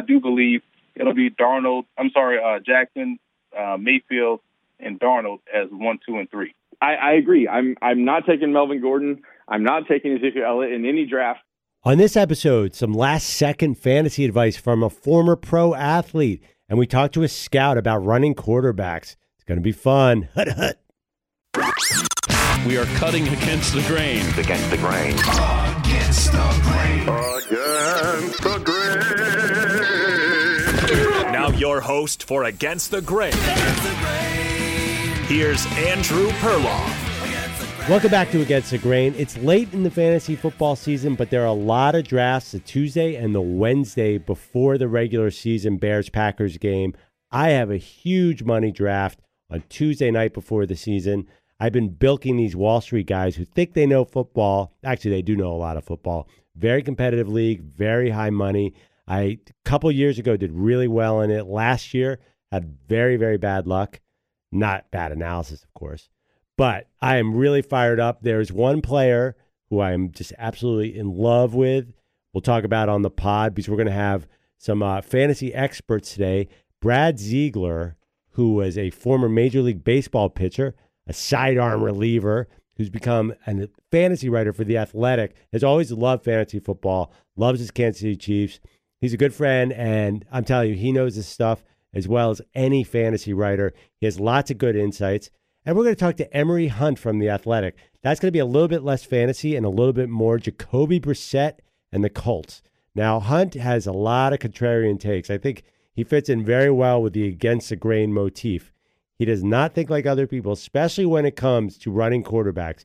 I do believe it'll be Darnold. I'm sorry, uh, Jackson, uh, Mayfield, and Darnold as one, two, and three. I, I agree. I'm I'm not taking Melvin Gordon. I'm not taking Ezekiel Elliott in any draft. On this episode, some last second fantasy advice from a former pro athlete, and we talked to a scout about running quarterbacks. It's going to be fun. Hut hut. We are cutting against the grain. Against the grain. Against the grain. Against your host for Against the Grain. Here's Andrew Perloff. Welcome back to Against the Grain. It's late in the fantasy football season, but there are a lot of drafts the Tuesday and the Wednesday before the regular season Bears Packers game. I have a huge money draft on Tuesday night before the season. I've been bilking these Wall Street guys who think they know football. Actually, they do know a lot of football. Very competitive league, very high money. I a couple years ago did really well in it. Last year had very very bad luck. Not bad analysis, of course. But I am really fired up. There's one player who I am just absolutely in love with. We'll talk about on the pod because we're going to have some uh, fantasy experts today. Brad Ziegler, who was a former Major League Baseball pitcher, a sidearm reliever, who's become a fantasy writer for The Athletic, has always loved fantasy football, loves his Kansas City Chiefs. He's a good friend, and I'm telling you, he knows his stuff as well as any fantasy writer. He has lots of good insights. And we're going to talk to Emory Hunt from The Athletic. That's going to be a little bit less fantasy and a little bit more Jacoby Brissett and the Colts. Now, Hunt has a lot of contrarian takes. I think he fits in very well with the against the grain motif. He does not think like other people, especially when it comes to running quarterbacks.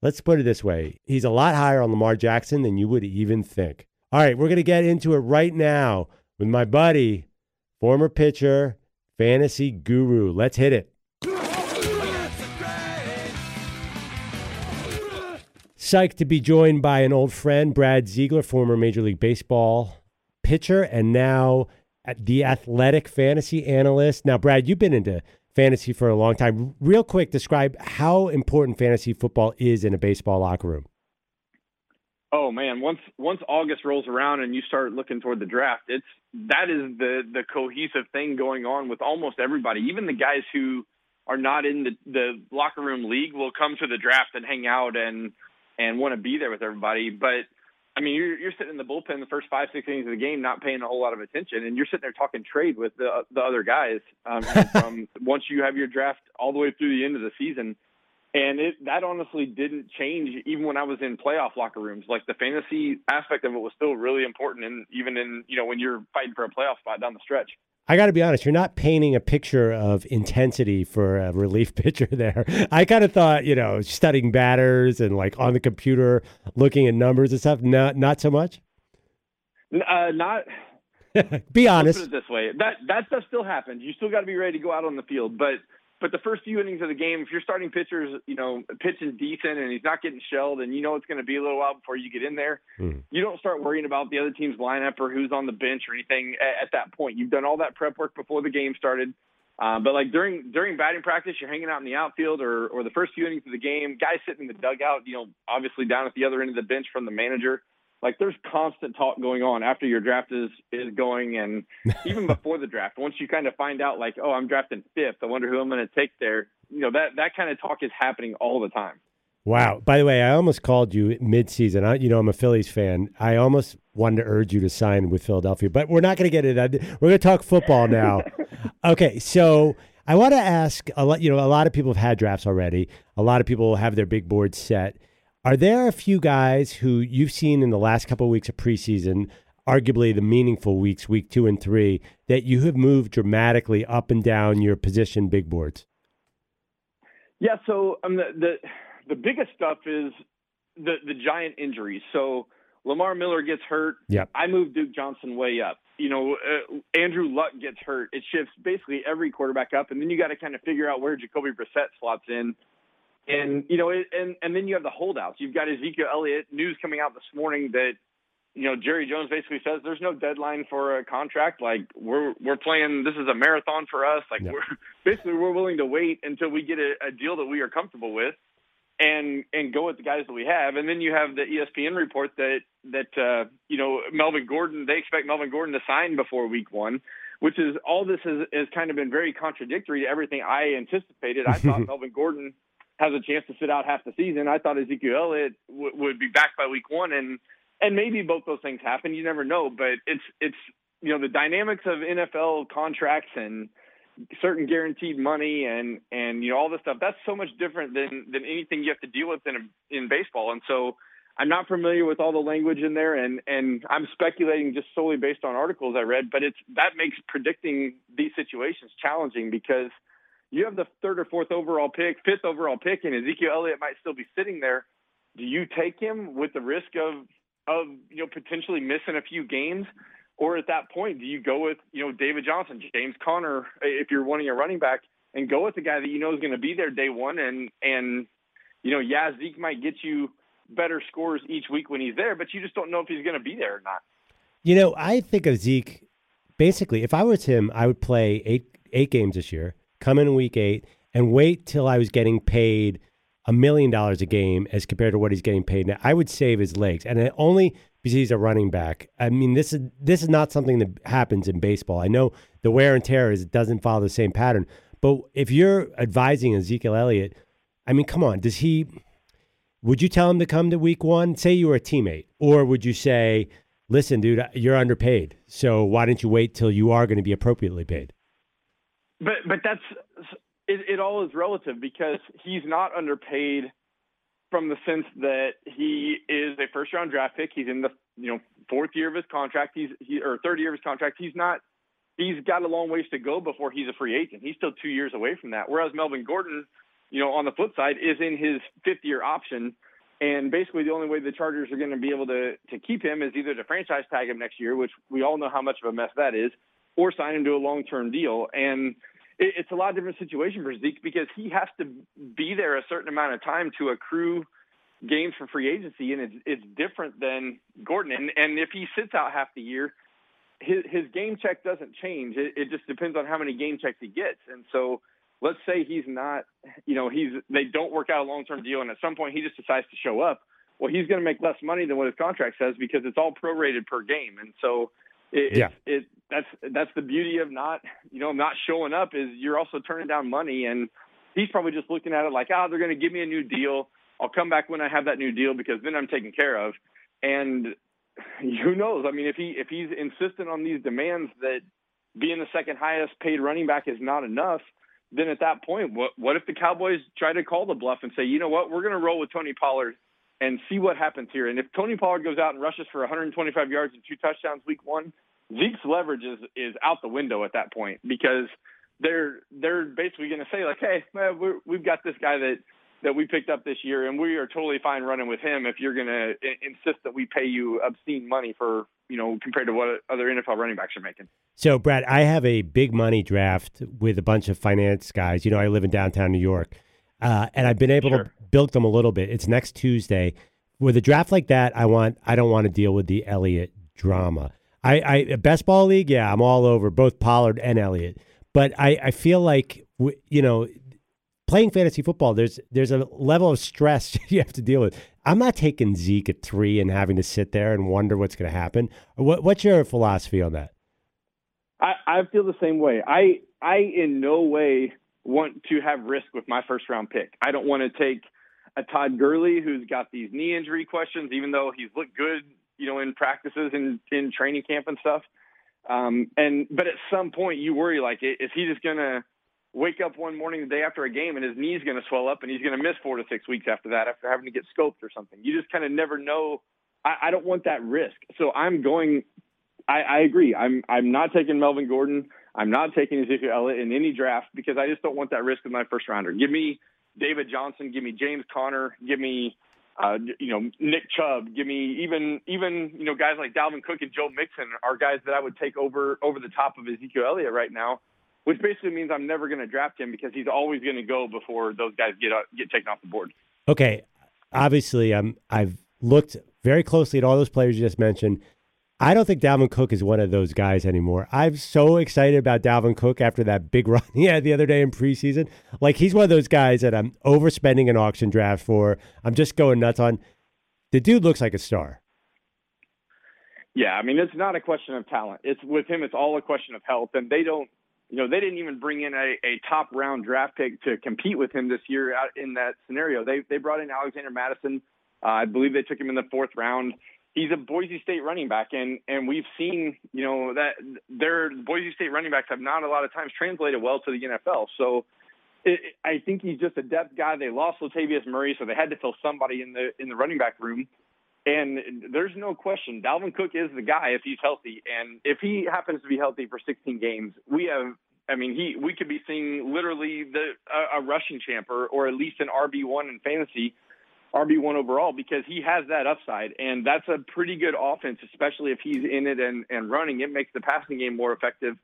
Let's put it this way he's a lot higher on Lamar Jackson than you would even think. All right, we're going to get into it right now with my buddy, former pitcher, fantasy guru. Let's hit it. Psyched to be joined by an old friend, Brad Ziegler, former Major League Baseball pitcher, and now the athletic fantasy analyst. Now, Brad, you've been into fantasy for a long time. Real quick, describe how important fantasy football is in a baseball locker room. Oh man, once once August rolls around and you start looking toward the draft, it's that is the the cohesive thing going on with almost everybody. Even the guys who are not in the the locker room league will come to the draft and hang out and and want to be there with everybody. But I mean, you're you're sitting in the bullpen the first five six innings of the game, not paying a whole lot of attention, and you're sitting there talking trade with the the other guys um, from once you have your draft all the way through the end of the season. And it that honestly didn't change even when I was in playoff locker rooms. Like the fantasy aspect of it was still really important, and even in you know when you're fighting for a playoff spot down the stretch. I got to be honest, you're not painting a picture of intensity for a relief pitcher there. I kind of thought, you know, studying batters and like on the computer looking at numbers and stuff. Not not so much. Uh, not. be honest. Let's put it this way: that that stuff still happens. You still got to be ready to go out on the field, but but the first few innings of the game, if you're starting pitchers, you know, pitching decent and he's not getting shelled, and you know it's going to be a little while before you get in there, mm. you don't start worrying about the other team's lineup or who's on the bench or anything at, at that point. You've done all that prep work before the game started. Um, but like during during batting practice, you're hanging out in the outfield or or the first few innings of the game, guys sitting in the dugout, you know, obviously down at the other end of the bench from the manager like there's constant talk going on after your draft is is going and even before the draft. Once you kind of find out like oh i'm drafting fifth i wonder who i'm going to take there you know that that kind of talk is happening all the time. Wow. By the way i almost called you mid-season. I, you know i'm a phillies fan. I almost wanted to urge you to sign with philadelphia but we're not going to get it. We're going to talk football now. Okay so i want to ask a lot you know a lot of people have had drafts already. A lot of people have their big boards set are there a few guys who you've seen in the last couple of weeks of preseason, arguably the meaningful weeks, week two and three, that you have moved dramatically up and down your position big boards? Yeah, so um, the, the the biggest stuff is the the giant injuries. So Lamar Miller gets hurt. Yep. I move Duke Johnson way up. You know, uh, Andrew Luck gets hurt. It shifts basically every quarterback up, and then you got to kind of figure out where Jacoby Brissett slots in. And you know, it, and and then you have the holdouts. You've got Ezekiel Elliott. News coming out this morning that you know Jerry Jones basically says there's no deadline for a contract. Like we're we're playing. This is a marathon for us. Like we're basically we're willing to wait until we get a, a deal that we are comfortable with. and and go with the guys that we have. And then you have the ESPN report that that uh, you know Melvin Gordon. They expect Melvin Gordon to sign before Week One, which is all this has, has kind of been very contradictory to everything I anticipated. I thought Melvin Gordon has a chance to sit out half the season. I thought Ezekiel Elliott w- would be back by Week One, and and maybe both those things happen. You never know, but it's it's you know the dynamics of NFL contracts and certain guaranteed money and and you know all this stuff that's so much different than than anything you have to deal with in in baseball and so I'm not familiar with all the language in there and and I'm speculating just solely based on articles I read but it's that makes predicting these situations challenging because you have the third or fourth overall pick fifth overall pick and Ezekiel Elliott might still be sitting there do you take him with the risk of of you know potentially missing a few games or at that point, do you go with you know David Johnson, James Conner, if you're wanting a running back, and go with the guy that you know is going to be there day one, and and you know yeah Zeke might get you better scores each week when he's there, but you just don't know if he's going to be there or not. You know, I think of Zeke. Basically, if I was him, I would play eight eight games this year, come in week eight, and wait till I was getting paid a million dollars a game as compared to what he's getting paid now. I would save his legs, and only because he's a running back. I mean, this is this is not something that happens in baseball. I know the wear and tear is doesn't follow the same pattern, but if you're advising Ezekiel Elliott, I mean, come on, does he? Would you tell him to come to Week One? Say you were a teammate, or would you say, "Listen, dude, you're underpaid, so why don't you wait till you are going to be appropriately paid?" But but that's it, it all is relative because he's not underpaid from the sense that he is a first round draft pick. He's in the you know fourth year of his contract. He's he or third year of his contract. He's not. He's got a long ways to go before he's a free agent. He's still two years away from that. Whereas Melvin Gordon, you know, on the flip side, is in his fifth year option. And basically, the only way the Chargers are going to be able to to keep him is either to franchise tag him next year, which we all know how much of a mess that is, or sign him to a long term deal. And it, it's a lot different situation for Zeke because he has to be there a certain amount of time to accrue games for free agency, and it's it's different than Gordon. And and if he sits out half the year, his his game check doesn't change. It, it just depends on how many game checks he gets. And so, let's say he's not, you know, he's they don't work out a long term deal, and at some point he just decides to show up. Well, he's going to make less money than what his contract says because it's all prorated per game, and so it, yeah. it, it that's that's the beauty of not you know not showing up is you're also turning down money. And he's probably just looking at it like oh they're going to give me a new deal. I'll come back when I have that new deal because then I'm taken care of. And who knows? I mean if he if he's insistent on these demands that being the second highest paid running back is not enough then at that point what what if the Cowboys try to call the bluff and say you know what? We're going to roll with Tony Pollard and see what happens here and if Tony Pollard goes out and rushes for 125 yards and two touchdowns week 1 Zeke's leverage is is out the window at that point because they're they're basically going to say like, hey, man, we've got this guy that that we picked up this year, and we are totally fine running with him. If you're going to insist that we pay you obscene money for you know compared to what other NFL running backs are making. So, Brad, I have a big money draft with a bunch of finance guys. You know, I live in downtown New York, uh, and I've been able Sure. to bilk them a little bit. It's next Tuesday. With a draft like that, I want I don't want to deal with the Elliott drama. I, best ball league, yeah, I'm all over both Pollard and Elliott. But I, I feel like you know, playing fantasy football, there's there's a level of stress you have to deal with. I'm not taking Zeke at three and having to sit there and wonder what's going to happen. What, what's your philosophy on that? I, I feel the same way. I I in no way want to have risk with my first round pick. I don't want to take a Todd Gurley who's got these knee injury questions, even though he's looked good, you know, in practices and in training camp and stuff. Um, and but at some point you worry like, is he just gonna wake up one morning the day after a game and his knee's gonna swell up and he's gonna miss four to six weeks after that after having to get scoped or something? You just kind of never know. I, I don't want that risk, so I'm going I, I agree. I'm I'm not taking Melvin Gordon. I'm not taking Ezekiel Elliott in any draft because I just don't want that risk with my first rounder. Give me David Johnson. Give me James Conner. Give me uh, you know Nick Chubb. Give me even even you know guys like Dalvin Cook and Joe Mixon are guys that I would take over over the top of Ezekiel Elliott right now. Which basically means I'm never going to draft him because he's always going to go before those guys get uh, get taken off the board. Okay, obviously, I've looked very closely at all those players you just mentioned. I don't think Dalvin Cook is one of those guys anymore. I'm so excited about Dalvin Cook after that big run he had the other day in preseason. Like he's one of those guys that I'm overspending an auction draft for. I'm just going nuts on. The dude looks like a star. Yeah, I mean it's not a question of talent. It's with him. It's all a question of health, and they don't. You know, they didn't even bring in a, a top round draft pick to compete with him this year out in that scenario. They they brought in Alexander Mattison. Uh, I believe they took him in the fourth round. He's a Boise State running back, and and we've seen you know that their Boise State running backs have not a lot of times translated well to the NFL. So it, I think he's just a depth guy. They lost Latavius Murray, so they had to fill somebody in the in the running back room. And there's no question, Dalvin Cook is the guy if he's healthy. And if he happens to be healthy for 16 games, we have, I mean, he we could be seeing literally the a, a rushing champ or, or at least an RB one in fantasy, RB one overall because he has that upside, and that's a pretty good offense, especially if he's in it and and running. It makes the passing game more effective.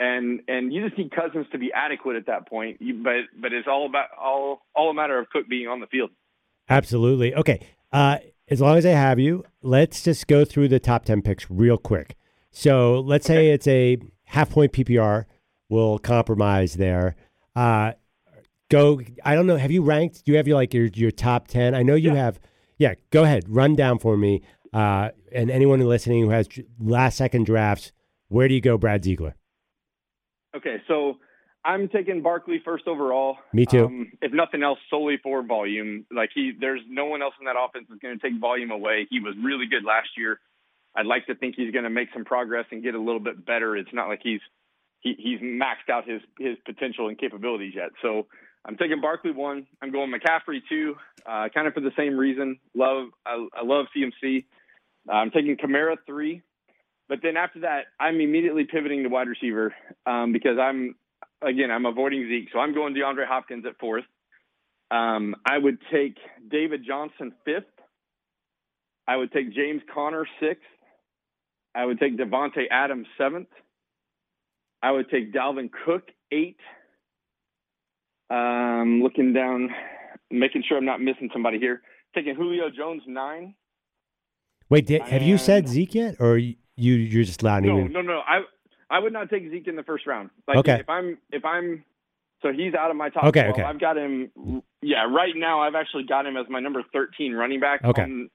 And and you just need Cousins to be adequate at that point, you, but but it's all about all all a matter of Cook being on the field. Absolutely. Okay. Uh, as long as I have you, let's just go through the top 10 picks real quick. So let's say it's a half point PPR. We'll compromise there. Uh, go. I don't know. Have you ranked? Do you have your like your your top 10? I know you Yeah. have. Yeah. Go ahead. Run down for me. Uh, and anyone listening who has last second drafts, where do you go, Brad Ziegler? Okay, so I'm taking Barkley first overall. Me too. Um, if nothing else, solely for volume. Like he, there's no one else in that offense that's going to take volume away. He was really good last year. I'd like to think he's going to make some progress and get a little bit better. It's not like he's he, he's maxed out his his potential and capabilities yet. So I'm taking Barkley one. I'm going McCaffrey two, uh, kind of for the same reason. Love I, I love CMC. Uh, I'm taking Kamara three. But then after that, I'm immediately pivoting to wide receiver um, because I'm again I'm avoiding Zeke, so I'm going DeAndre Hopkins at fourth. Um, I would take David Johnson fifth. I would take James Conner sixth. I would take Davante Adams seventh. I would take Dalvin Cook eight. Um, looking down, making sure I'm not missing somebody here. Taking Julio Jones nine. Wait, did, have you said Zeke yet, or you you're just allowing No, no, no. I I would not take Zeke in the first round. Like Okay. if I'm if I'm so he's out of my top Okay, 12. okay. I've got him yeah, right now I've actually got him as my number 13 running back. Okay. on-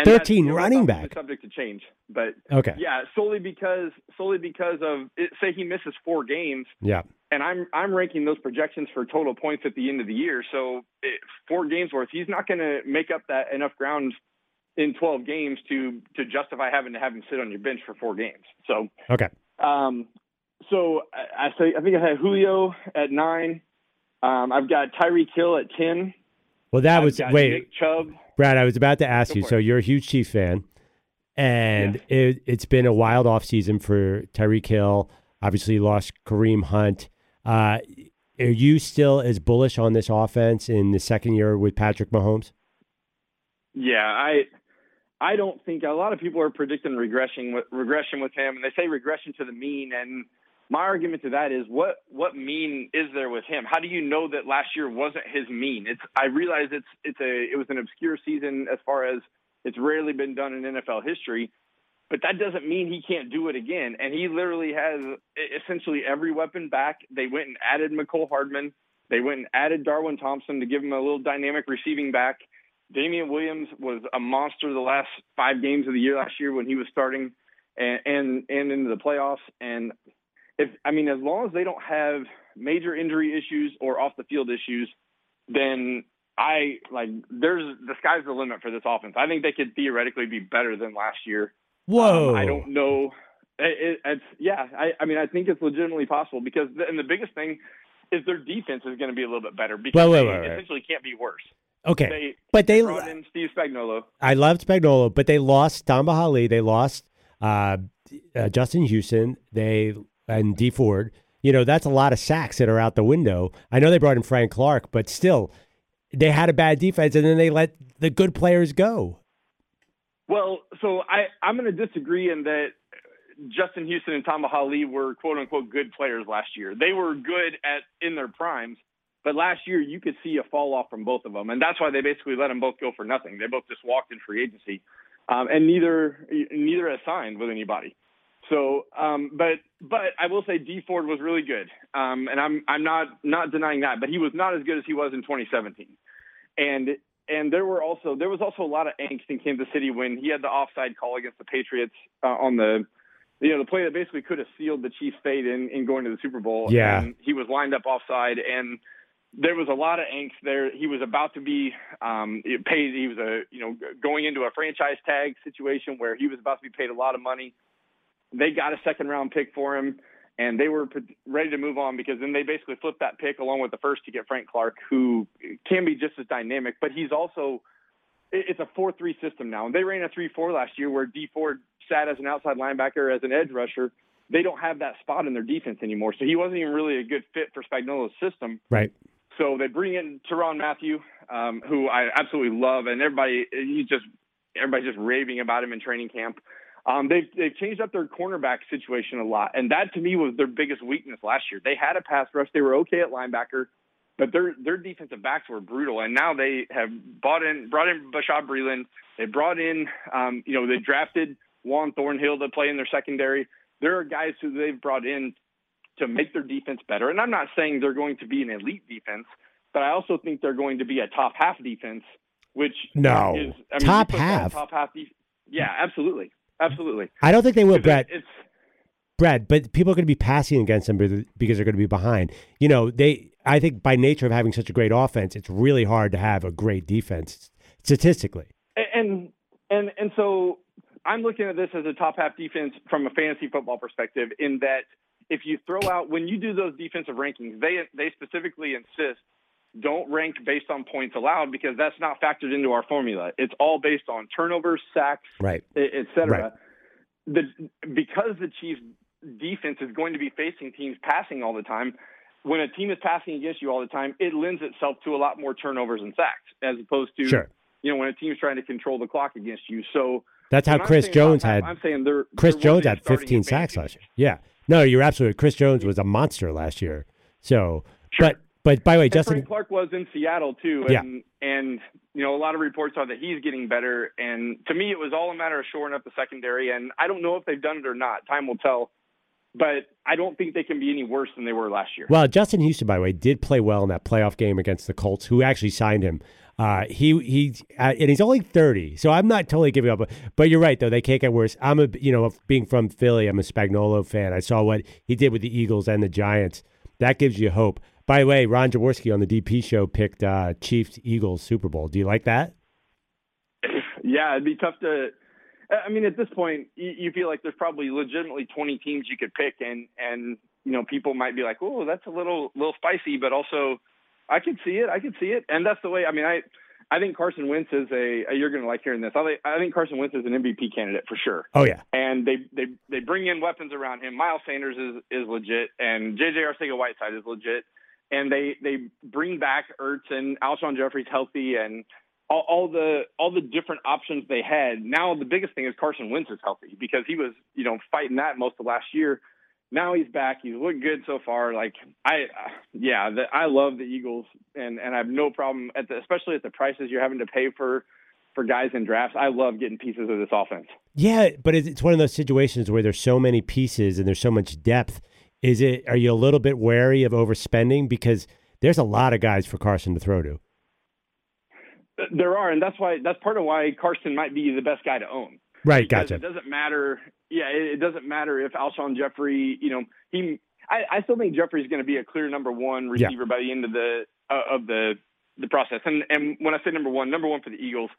and 13 that's running back? Subject to change. But Okay. yeah, solely because solely because of it, say he misses 4 games Yeah. And I'm I'm ranking those projections for total points at the end of the year. So it, four games worth, he's not going to make up that enough ground in 12 games to to justify having to have him sit on your bench for four games. So Okay. um, so I, I say I think I had Julio at nine. Um, I've got Tyreek Hill at ten. Well, that I've was wait, Nick Chubb. Brad. I was about to ask Go you. So you're a huge Chief fan, and it, it's been a wild off season for Tyreek Hill. Obviously, lost Kareem Hunt. Uh, are you still as bullish on this offense in the second year with Patrick Mahomes? Yeah, I I don't think a lot of people are predicting regression with regression with him, and they say regression to the mean. And my argument to that is, what what mean is there with him? How do you know that last year wasn't his mean? It's I realize it's it's a it was an obscure season as far as it's rarely been done in NFL history, but that doesn't mean he can't do it again. And he literally has essentially every weapon back. They went and added Mecole Hardman. They went and added Darwin Thompson to give him a little dynamic receiving back. Damien Williams was a monster the last five games of the year last year when he was starting and and, and into the playoffs. And if I mean, as long as they don't have major injury issues or off the field issues, then I like there's the sky's the limit for this offense. I think they could theoretically be better than last year. Whoa! Um, I don't know. It, it, it's yeah. I, I mean, I think it's legitimately possible because the, and the biggest thing is their defense is going to be a little bit better because Wait, wait, they wait, wait. essentially can't be worse. Okay, They but they. brought in Steve Spagnuolo. I loved Spagnuolo, but they lost Tamba Hali. They lost uh, uh, Justin Houston. They and Dee Ford. You know that's a lot of sacks that are out the window. I know they brought in Frank Clark, but still, they had a bad defense, and then they let the good players go. Well, so I I'm going to disagree in that Justin Houston and Tamba Hali were quote unquote good players last year. They were good at in their primes, but last year you could see a fall off from both of them, and that's why they basically let them both go for nothing. They both just walked in free agency. um, and neither neither has signed with anybody. So, um, but but I will say Dee Ford was really good, um, and I'm I'm not not denying that, but he was not as good as he was in 2017, and and there were also there was also a lot of angst in Kansas City when he had the offside call against the Patriots uh, on the you know the play that basically could have sealed the Chiefs' fate in, in going to the Super Bowl. Yeah. and he was lined up offside, and there was a lot of angst there. He was about to be um, paid. He was a you know going into a franchise tag situation where he was about to be paid a lot of money. They got a second round pick for him, and they were ready to move on because then they basically flipped that pick along with the first to get Frank Clark, who can be just as dynamic, but he's also it's a four three system now, and they ran a three four last year where Dee Ford sat as an outside linebacker as an edge rusher. They don't have that spot in their defense anymore, so he wasn't even really a good fit for Spagnuolo's system. Right. So they bring in Tyrann Mathieu, um, who I absolutely love, and everybody he's just everybody's just raving about him in training camp. Um, they've they've changed up their cornerback situation a lot, and that to me was their biggest weakness last year. They had a pass rush, they were okay at linebacker, but their their defensive backs were brutal. And now they have brought in brought in Bashaud Breeland. They brought in, um, you know, they drafted Juan Thornhill to play in their secondary. There are guys who they've brought in to make their defense better. And I'm not saying they're going to be an elite defense, but I also think they're going to be a top half defense, which No. is I mean, Top you put half? top half. Def- yeah, absolutely, absolutely. I don't think they will, Brett. It's Brad, but people are going to be passing against them because because they're going to be behind. You know, they. I think by nature of having such a great offense, it's really hard to have a great defense statistically. and and and so I'm looking at this as a top half defense from a fantasy football perspective. In that, if you throw out when you do those defensive rankings, they they specifically insist don't rank based on points allowed because that's not factored into our formula. It's all based on turnovers, sacks, Right. et et cetera. Right. The because the Chiefs defense is going to be facing teams passing all the time. When a team is passing against you all the time, it lends itself to a lot more turnovers and sacks, as opposed to Sure. you know when a team's trying to control the clock against you. So That's how Chris Jones had. I'm saying they're Chris they're Jones had 15 sacks last year. Yeah. No, you're absolutely. Chris Jones was a monster last year. So, Sure. but but by the way, And Justin. Frank Clark was in Seattle too, Yeah. and and you know a lot of reports are that he's getting better. And to me, it was all a matter of shoring up the secondary. And I don't know if they've done it or not. Time will tell. But I don't think they can be any worse than they were last year. Well, Justin Houston, by the way, did play well in that playoff game against the Colts, who actually signed him. Uh, he he, uh, and he's only thirty, so I'm not totally giving up. But you're right, though; they can't get worse. I'm a, you know, being from Philly, I'm a Spagnuolo fan. I saw what he did with the Eagles and the Giants. That gives you hope. By the way, Ron Jaworski on the DP show picked uh, Chiefs Eagles Super Bowl. Do you like that? Yeah, it'd be tough to. I mean, at this point, you, you feel like there's probably legitimately 20 teams you could pick, and and you know people might be like, "Oh, that's a little little spicy," but also, I could see it. I could see it, and that's the way. I mean, I I think Carson Wentz is a. You're going to like hearing this. I think, I think Carson Wentz is an MVP candidate for sure. Oh yeah, and they they they bring in weapons around him. Miles Sanders is is legit, and JJ Arcega-Whiteside is legit, and they they bring back Ertz and Alshon Jeffery's healthy, and all, all the all the different options they had. Now the biggest thing is Carson Wentz is healthy because he was you know fighting that most of last year. Now he's back. He's looked good so far. Like I, yeah, the, I love the Eagles, and and I have no problem at the, especially at the prices you're having to pay for for guys in drafts. I love getting pieces of this offense. yeah. But it's it's one of those situations where there's so many pieces and there's so much depth. Is it? Are you a little bit wary of overspending because there's a lot of guys for Carson to throw to? There are, and that's why that's part of why Carson might be the best guy to own. Right, Because gotcha. It doesn't matter. Yeah, it, doesn't matter if Alshon Jeffery. You know, he. I, I still think Jeffery's going to be a clear number one Yeah. receiver by the end of the uh, of the the process. And and when I say number one, number one for the Eagles,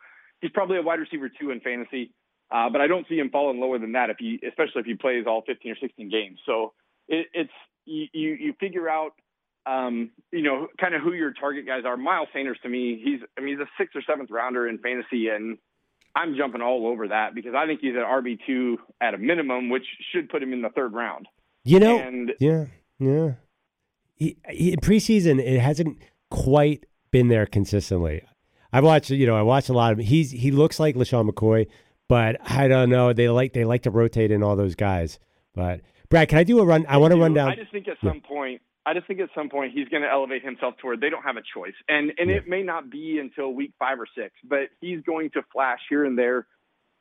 he's probably a wide receiver two in fantasy. Uh, but I don't see him falling lower than that if he, especially if he plays all 15 or 16 games. So it, it's you, you you figure out um, you know, kind of who your target guys are. Miles Sanders to me, he's I mean he's a sixth or seventh rounder in fantasy, and I'm jumping all over that because I think he's at RB two at a minimum, which should put him in the third round. You know, and yeah, yeah. He, he, in preseason, it hasn't quite been there consistently. I've watched, you know, I watched a lot of. He's he looks like LeSean McCoy, but I don't know. They like they like to rotate in all those guys. But Brad, can I do a run? I want to run down. I just think at some point, I just think at some point he's going to elevate himself to where they don't have a choice, and and Yeah. it may not be until week five or six, but he's going to flash here and there.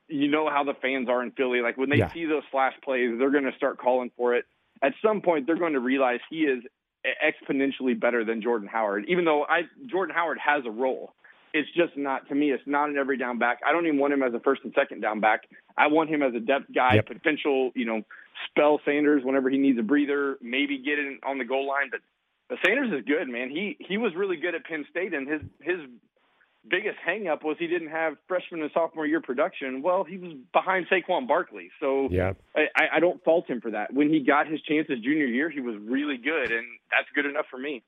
you know how the fans are in Philly. Like when they Yeah. see those flash plays, they're going to start calling for it. At some point, they're going to realize he is exponentially better than Jordan Howard. Even though I Jordan Howard has a role, it's just not to me. It's not an every down back. I don't even want him as a first and second down back. I want him as a depth guy, Yep. potential. You know, spell Sanders whenever he needs a breather, maybe get it on the goal line. But but Sanders is good, man. He he was really good at Penn State, and his his biggest hangup was he didn't have freshman and sophomore year production. Well, he was behind Saquon Barkley, so Yeah. I, I don't fault him for that. When he got his chances junior year, he was really good, and that's good enough for me.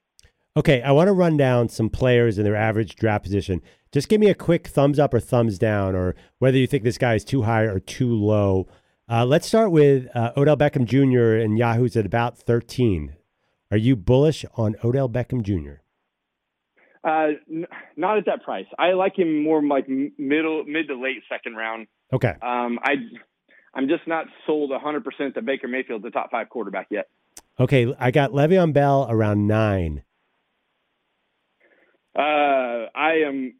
Okay, I want to run down some players and their average draft position. Just give me a quick thumbs up or thumbs down, or whether you think this guy is too high or too low. Uh, let's start with uh, Odell Beckham Jr. and Yahoo's at about 13. Are you bullish on Odell Beckham Jr.? Uh, n- not at that price. I like him more like middle, mid to late second round. Okay. Um, I, I'm just not sold 100 percent that Baker Mayfield's the top five quarterback yet. Okay, I got Le'Veon Bell around nine. Uh, I am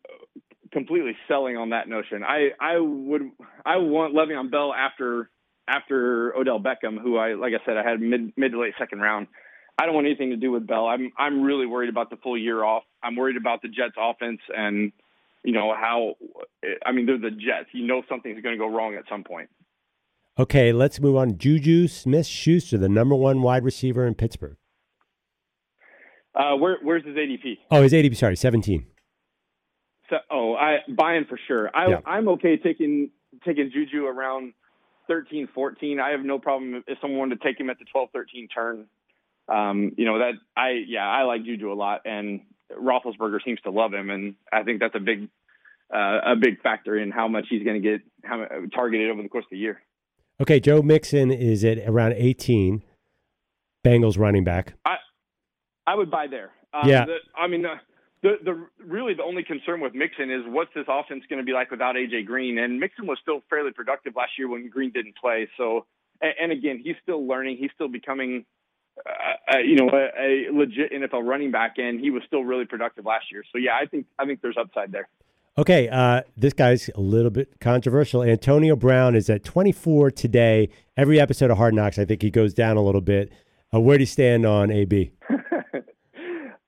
completely selling on that notion. I, I would, I want Le'Veon Bell after after Odell Beckham, who I, like I said, I had mid mid to late second round. I don't want anything to do with Bell. I'm I'm really worried about the full year off. I'm worried about the Jets offense and you know how I mean they're the Jets. You know something's going to go wrong at some point. Okay, let's move on. Juju Smith Schuster, the number one wide receiver in Pittsburgh. Uh, where where's his ADP? Oh, his ADP, sorry, 17. So, oh, I buying for sure. I Yeah. I'm okay taking taking Juju around 13, 14. I have no problem if someone wanted to take him at the 12, 13 turn. Um, you know that I yeah I like Juju a lot, and Roethlisberger seems to love him, and I think that's a big uh, a big factor in how much he's going to get how, targeted over the course of the year. Okay, Joe Mixon is at around 18. Bengals running back. I I would buy there. Um, Yeah. The, I mean, the, the the really the only concern with Mixon is what's this offense going to be like without AJ Green? And Mixon was still fairly productive last year when Green didn't play. So, and, and again, he's still learning. He's still becoming, uh, uh, you know, a, a legit NFL running back, and he was still really productive last year. So, yeah, I think I think there's upside there. Okay, uh, this guy's a little bit controversial. Antonio Brown is at 24 today. Every episode of Hard Knocks, I think he goes down a little bit. Uh, where do you stand on AB?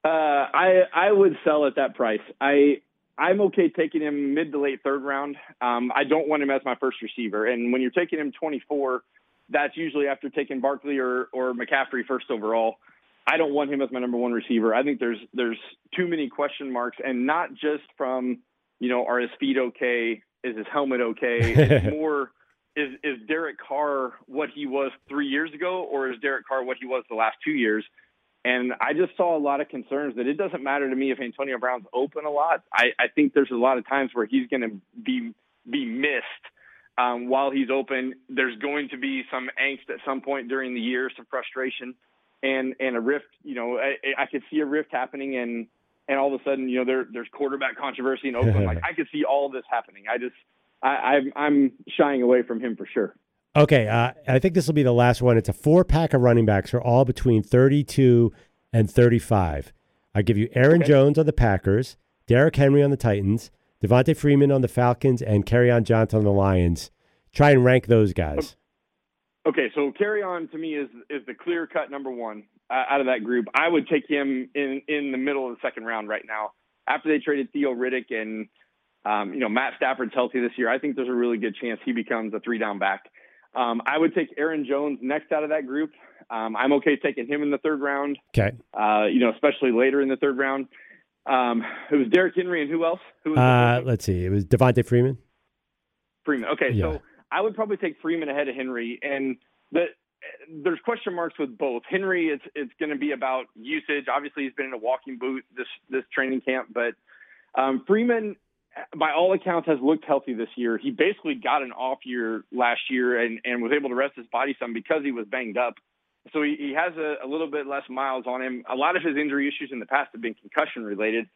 Uh, I I would sell at that price. I I'm okay taking him mid to late third round. Um, I don't want him as my first receiver. And when you're taking him 24, that's usually after taking Barkley or or McCaffrey first overall. I don't want him as my number one receiver. I think there's there's too many question marks, and not just from you know are his feet okay? Is his helmet okay? It's more is is Derek Carr what he was three years ago, or is Derek Carr what he was the last two years? And I just saw a lot of concerns that it doesn't matter to me if Antonio Brown's open a lot. I, I think there's a lot of times where he's going to be be missed um, while he's open. There's going to be some angst at some point during the year, some frustration, and and a rift. You know, I, I could see a rift happening, and and all of a sudden, you know, there there's quarterback controversy in Oakland. like I could see all this happening. I just I, I'm I'm shying away from him for sure. Okay, uh, I think this will be the last one. It's a four pack of running backs are all between 32 and 35. I give you Aaron Okay. Jones on the Packers, Derrick Henry on the Titans, Devonta Freeman on the Falcons, and Kerryon Johnson on the Lions. Try and rank those guys. Okay, so Kerryon to me is is the clear cut number one uh, out of that group. I would take him in in the middle of the second round right now. After they traded Theo Riddick and um, you know Matt Stafford's healthy this year, I think there's a really good chance he becomes a three down back. Um, I would take Aaron Jones next out of that group. Um, I'm okay taking him in the third round. Okay. Uh, you know, especially later in the third round. Um, it was Derrick Henry and who else? Who was Uh, let's see. It was Devonta Freeman. Freeman. Okay, Yeah. so I would probably take Freeman ahead of Henry, and the there's question marks with both. Henry, it's it's going to be about usage. Obviously, he's been in a walking boot this this training camp, but um, Freeman, by all accounts, has looked healthy this year. He basically got an off year last year and and was able to rest his body some because he was banged up. So he, he has a, a little bit less miles on him. A lot of his injury issues in the past have been concussion related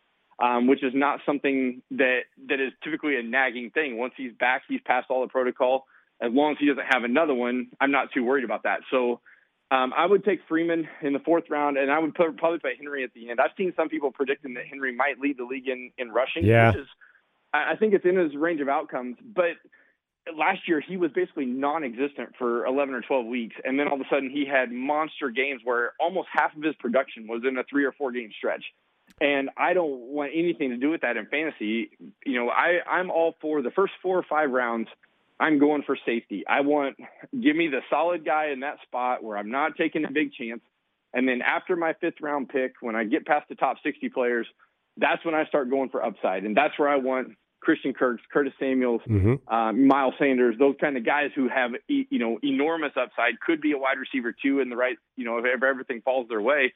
um, which is not something that that is typically a nagging thing. Once he's back, he's passed all the protocol. As long as he doesn't have another one, I'm not too worried about that. So um, I would take Freeman in the fourth round, and I would put, probably put Henry at the end. I've seen some people predicting that Henry might lead the league in, in rushing, Yeah. which is I think it's in his range of outcomes. But last year he was basically non-existent for 11 or 12 weeks, and then all of a sudden he had monster games where almost half of his production was in a three or four game stretch. And I don't want anything to do with that in fantasy. You know, I I'm all for the first four or five rounds. I'm going for safety. I want give me the solid guy in that spot where I'm not taking a big chance. And then after my fifth round pick, when I get past the top 60 players, that's when I start going for upside. And that's where I want Christian Kirks, Curtis Samuels, Mm-hmm. um, Miles Sanders, those kind of guys who have e- you know enormous upside, could be a wide receiver too in the right you know if, if everything falls their way.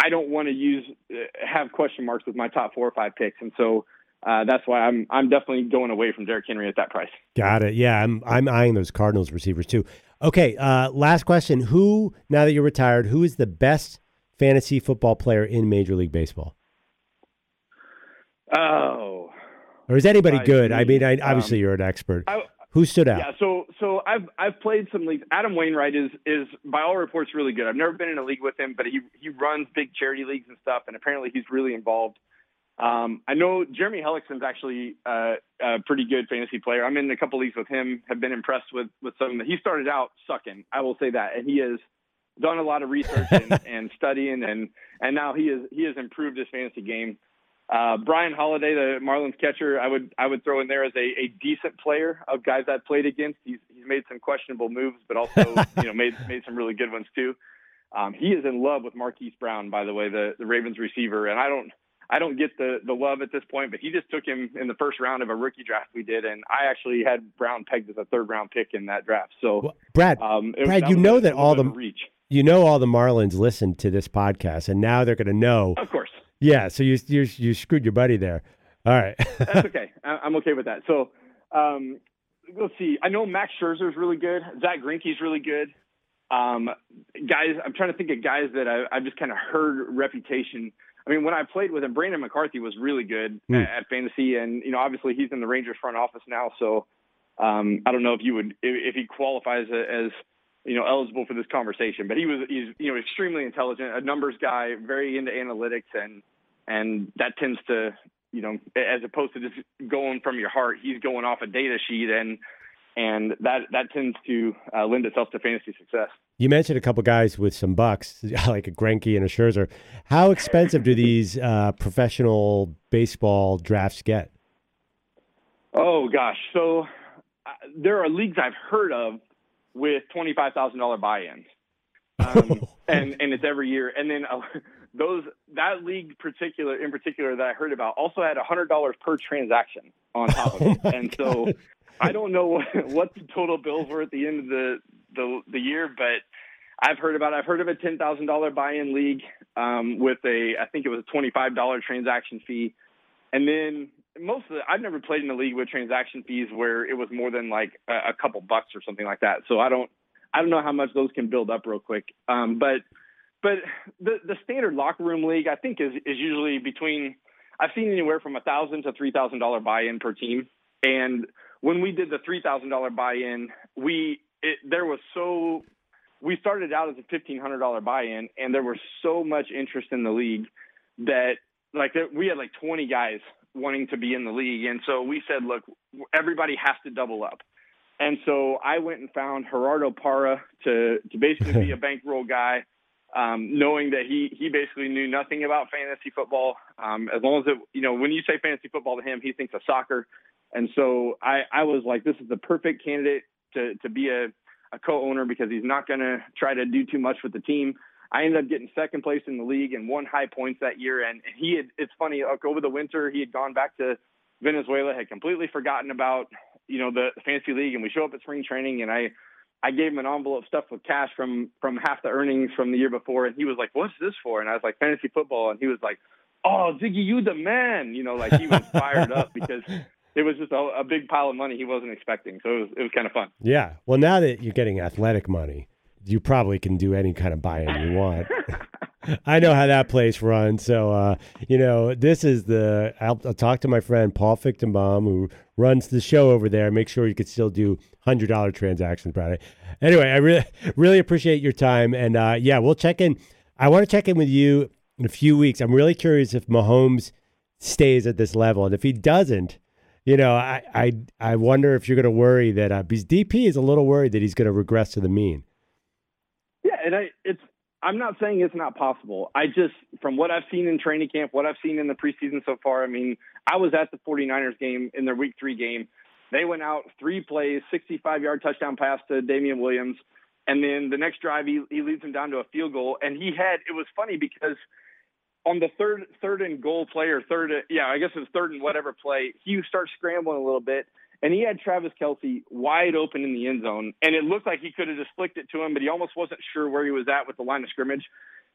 I don't want to use uh, have question marks with my top four or five picks, and so uh, that's why I'm I'm definitely going away from Derrick Henry at that price. Got it. Yeah, I'm I'm eyeing those Cardinals receivers too. Okay, uh, last question. Who now that you're retired, who is the best fantasy football player in Major League Baseball? Oh, Or is anybody good? I mean, I, obviously Um, you're an expert. I, Who stood out? Yeah, so so I've I've played some leagues. Adam Wainwright is is by all reports really good. I've never been in a league with him, but he he runs big charity leagues and stuff, and apparently he's really involved. Um, I know Jeremy Hellickson's actually uh, a pretty good fantasy player. I'm in a couple leagues with him. Have been impressed with with some. He started out sucking. I will say that, and he has done a lot of research and, and studying, and and now he is he has improved his fantasy game. Uh, Bryan Holaday, the Marlins catcher, I would I would throw in there as a, a decent player of guys I've played against. He's he's made some questionable moves, but also you know made made some really good ones too. Um, he is in love with Marquise Brown, by the way, the the Ravens receiver, and I don't I don't get the the love at this point, but he just took him in the first round of a rookie draft we did, and I actually had Brown pegged as a third round pick in that draft. So. Well, Brad, Um, it- Brad, you know that all the bit of a reach. you know all the Marlins listen to this podcast, and now they're going to know. Of course, Yeah, so you you you screwed your buddy there. All right. that's okay. I- I'm okay with that. So, um, let's see. I know Max Scherzer is really good. Zack Greinke's really good. Um, guys, I'm trying to think of guys that I, I've just kind of heard reputation. I mean, when I played with him, Brandon McCarthy was really good Hmm. at, at fantasy, and you know, obviously he's in the Rangers front office now. So, um, I don't know if you would if, if he qualifies as you know eligible for this conversation, but he was he's you know extremely intelligent, a numbers guy, very into analytics, and and that tends to you know as opposed to just going from your heart, he's going off a data sheet, and and that that tends to uh, lend itself to fantasy success. You mentioned a couple guys with some bucks, like a Greinke and a Scherzer. How expensive do these uh, professional baseball drafts get? Oh gosh, so uh, there are leagues I've heard of with twenty five thousand dollar buy-ins, um, and and it's every year. And then uh, those that league particular in particular that I heard about also had hundred dollars per transaction on top of it. Oh and so I don't know what, what the total bills were at the end of the the, the year, but I've heard about. I've heard of a ten thousand dollar buy-in league um, with a I think it was a twenty five dollar transaction fee, and then most of the I've never played in a league with transaction fees where it was more than like a, a couple bucks or something like that. So I don't I don't know how much those can build up real quick. Um, but but the the standard locker room league I think is is usually between I've seen anywhere from a thousand to three thousand dollar buy-in per team. And when we did the three thousand dollar buy-in, we it, there was so we started out as a fifteen hundred dollar buy-in, and there was so much interest in the league that like we had like twenty guys wanting to be in the league, and so we said, look, everybody has to double up. And so I went and found Gerardo Parra to to basically be a bankroll guy, um, knowing that he he basically knew nothing about fantasy football. Um, as long as it, you know, when you say fantasy football to him, he thinks of soccer. And so I, I was like, this is the perfect candidate to to be a, a co-owner because he's not going to try to do too much with the team. I ended up getting second place in the league and won high points that year. And he had, it's funny, like over the winter, he had gone back to Venezuela, had completely forgotten about, you know, the fantasy league. And we show up at spring training and I, I gave him an envelope stuffed with cash from, from half the earnings from the year before. And he was like, what's this for? And I was like, fantasy football. And he was like, oh, Ziggy, you the man, you know, like he was fired up because it was just a, a big pile of money he wasn't expecting. So it was, it was kind of fun. Yeah. Well, now that you're getting athletic money, you probably can do any kind of buy-in you want. I know how that place runs. So, uh, you know, this is the. I'll, I'll talk to my friend Paul Fichtenbaum, who runs the show over there. Make sure you could still do hundred dollar transactions, Brad. Anyway, I really, really appreciate your time, and uh, yeah, we'll check in. I want to check in with you in a few weeks. I'm really curious if Mahomes stays at this level, and if he doesn't, you know, I I I wonder if you're going to worry that uh, because DP is a little worried that he's going to regress to the mean. Yeah, and I it's I'm not saying it's not possible. I just from what I've seen in training camp, what I've seen in the preseason so far, I mean, I was at the 49ers game in their week 3 game. They went out three plays, 65-yard touchdown pass to Damien Williams, and then the next drive he, he leads them down to a field goal and he had it was funny because on the third third and goal play or third yeah, I guess it was third and whatever play, he starts scrambling a little bit and he had Travis Kelce wide open in the end zone, and it looked like he could have just flicked it to him, but he almost wasn't sure where he was at with the line of scrimmage.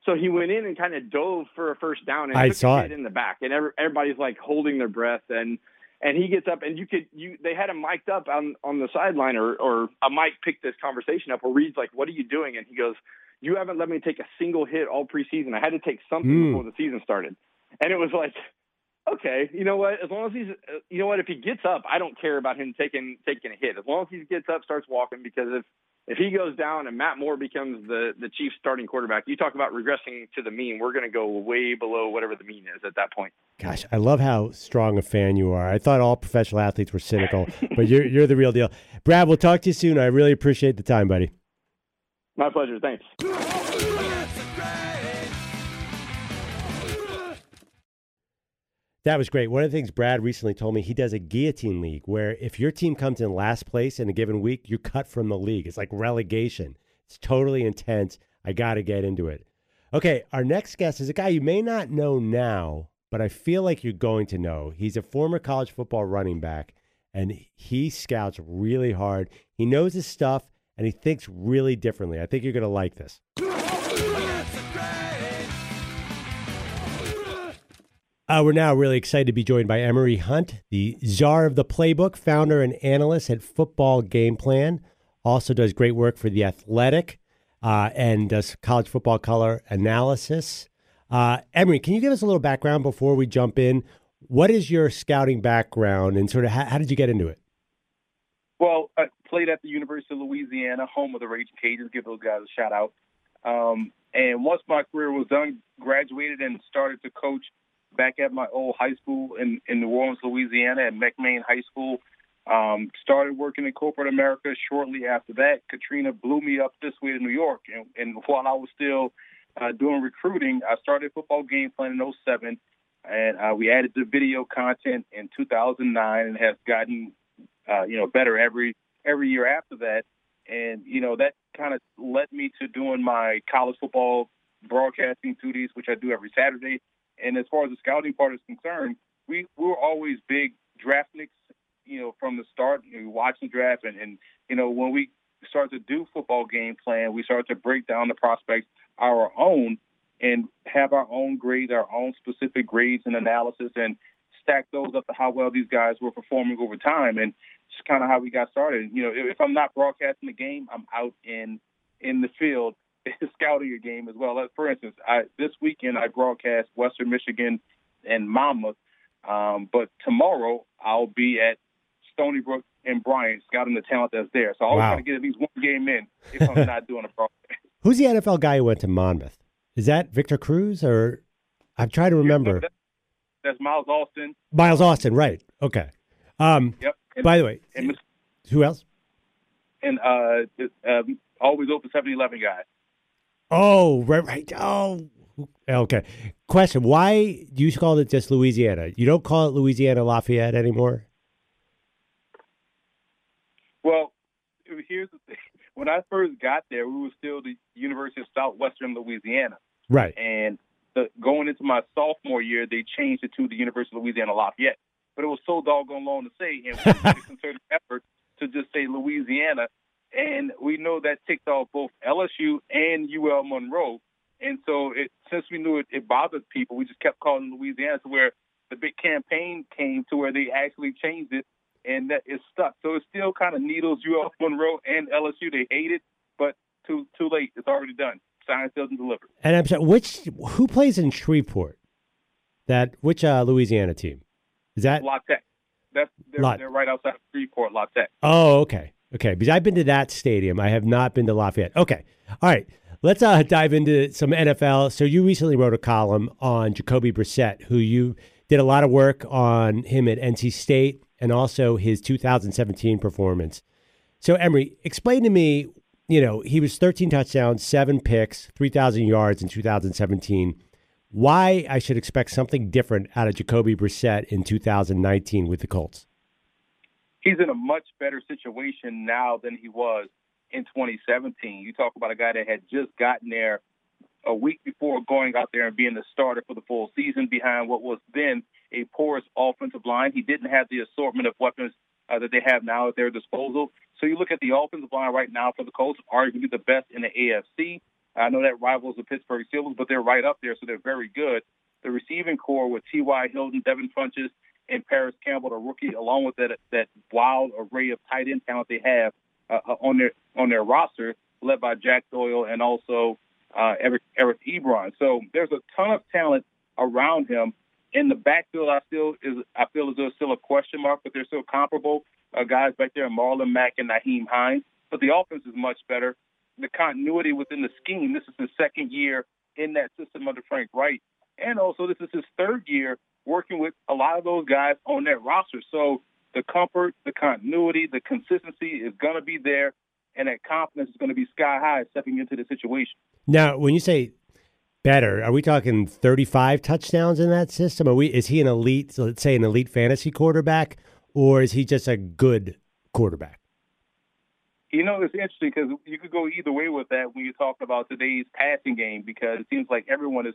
So he went in and kind of dove for a first down and I took saw it. in the back, and every, everybody's like holding their breath, and and he gets up, and you could you they had him mic'd up on on the sideline, or or a mic picked this conversation up, where Reid's like, "What are you doing?" And he goes, "You haven't let me take a single hit all preseason. I had to take something Mm. before the season started," and it was like okay, you know what? As long as he's, uh, you know what? If he gets up, I don't care about him taking taking a hit. As long as he gets up, starts walking, because if if he goes down and Matt Moore becomes the the Chiefs starting quarterback, you talk about regressing to the mean. We're going to go way below whatever the mean is at that point. Gosh, I love how strong a fan you are. I thought all professional athletes were cynical, but you're you're the real deal. Brad, we'll talk to you soon. I really appreciate the time, buddy. My pleasure. Thanks. That was great. One of the things Brad recently told me, he does a guillotine league where if your team comes in last place in a given week, you're cut from the league. It's like relegation. It's totally intense. I got to get into it. Okay, our next guest is a guy you may not know now, but I feel like you're going to know. He's a former college football running back, and he scouts really hard. He knows his stuff, and he thinks really differently. I think you're going to like this. Uh, we're now really excited to be joined by Emory Hunt, the czar of the playbook, founder and analyst at Football Game Plan. Also does great work for The Athletic uh, and does college football color analysis. Uh, Emory, can you give us a little background before we jump in? What is your scouting background and sort of how, how did you get into it? Well, I played at the University of Louisiana, home of the Raging Cajuns. Give those guys a shout out. Um, and once my career was done, graduated and started to coach back at my old high school in, in New Orleans, Louisiana, at McMain High School. Um, started working in corporate America shortly after that. Katrina blew me up this way to New York. And, and while I was still uh, doing recruiting, I started football game plan in 07. And uh, we added the video content in 2009 and has gotten, uh, you know, better every every year after that. And, you know, that kind of led me to doing my college football broadcasting duties, which I do every Saturday. And as far as the scouting part is concerned, we, we were always big draft draftniks, you know, from the start. We watch the draft, and, and you know, when we start to do football game plan, we start to break down the prospects our own and have our own grades, our own specific grades and analysis, and stack those up to how well these guys were performing over time. And just kind of how we got started. You know, if I'm not broadcasting the game, I'm out in in the field scouting a game as well. Like, For instance, I, this weekend I broadcast Western Michigan and Monmouth, um, but tomorrow I'll be at Stony Brook and Bryant scouting the talent that's there. So I always Wow. try to get at least one game in if I'm not doing a broadcast. Who's the NFL guy who went to Monmouth? Is that Victor Cruz or I'm trying to remember. That- That's Miles Austin. Miles Austin, right. Okay. Um, Yep. And, by the way, and, who else? and uh, um, always open 7-Eleven guy. Oh, right, right. Oh, okay. Question: Why do you call it just Louisiana? You don't call it Louisiana Lafayette anymore? Well, here's the thing. When I first got there, we were still the University of Southwestern Louisiana. Right. And the, going into my sophomore year, they changed it to the University of Louisiana Lafayette. But it was so doggone long to say, and we made a concerted effort to just say Louisiana. And we know that ticked off both LSU and UL Monroe. And so, it, since we knew it, it bothered people, we just kept calling Louisiana to where the big campaign came to where they actually changed it, and that is stuck. So it's still kind of needles UL Monroe and LSU. They hate it, but too too late. It's already done. Science doesn't deliver. And I'm sorry, which who plays in Shreveport? That which uh, Louisiana team? Is that? La Tech. That's they're, La- they're right outside of Shreveport, La Tech. Oh, okay, okay. Because I've been to that stadium. I have not been to Lafayette. Okay, all right. Let's uh, dive into some NFL. So you recently wrote a column on Jacoby Brissett, who you did a lot of work on him at NC State and also his 2017 performance. So, Emory, explain to me. You know, he was 13 touchdowns, seven picks, 3,000 yards in 2017. Why I should expect something different out of Jacoby Brissett in 2019 with the Colts? He's in a much better situation now than he was in 2017. You talk about a guy that had just gotten there a week before going out there and being the starter for the full season behind what was then a porous offensive line. He didn't have the assortment of weapons uh, that they have now at their disposal. So you look at the offensive line right now for the Colts, arguably the best in the AFC. I know that rivals the Pittsburgh Steelers, but they're right up there, so they're very good. The receiving corps with T.Y. Hilton, Devin Funchess, and Parris Campbell, the rookie, along with that that wild array of tight end talent they have uh, uh on their on their roster, led by Jack Doyle and also uh, Eric, Eric Ebron. So there's a ton of talent around him. In the backfield, I still is I feel as though it's still a question mark, but they're still comparable uh, guys back there, Marlon Mack and Nyheim Hines. But the offense is much better. The continuity within the scheme. This is the second year in that system under Frank Reich, and also this is his third year working with a lot of those guys on that roster. So the comfort, the continuity, the consistency is going to be there, and that confidence is going to be sky high stepping into the situation. Now, when you say better, are we talking 35 touchdowns in that system? Are we is he an elite, let's say an elite fantasy quarterback, or is he just a good quarterback? You know, it's interesting because you could go either way with that when you talk about today's passing game because it seems like everyone is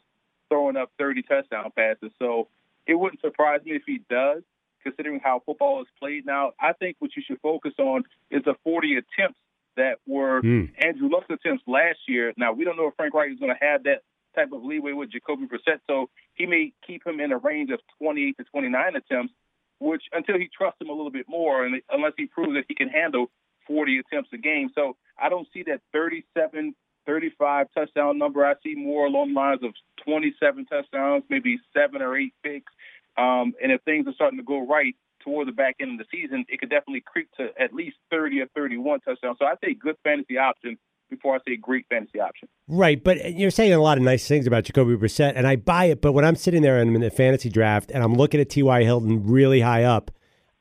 throwing up 30 touchdown passes. So it wouldn't surprise me if he does, considering how football is played now. I think what you should focus on is the 40 attempts that were mm. Andrew Luck's attempts last year. Now we don't know if Frank Reich is going to have that type of leeway with Jacoby Brissett, so he may keep him in a range of 28 to 29 attempts, which until he trusts him a little bit more, and unless he proves that he can handle 40 attempts a game. So I don't see that 37, 35 touchdown number. I see more along the lines of 27 touchdowns, maybe seven or eight picks. Um, and if things are starting to go right, toward the back end of the season, it could definitely creep to at least 30 or 31 touchdowns. So I say good fantasy option before I say great fantasy option. Right, but you're saying a lot of nice things about Jacoby Brissett, and I buy it. But when I'm sitting there and I'm in the fantasy draft and I'm looking at T.Y. Hilton really high up,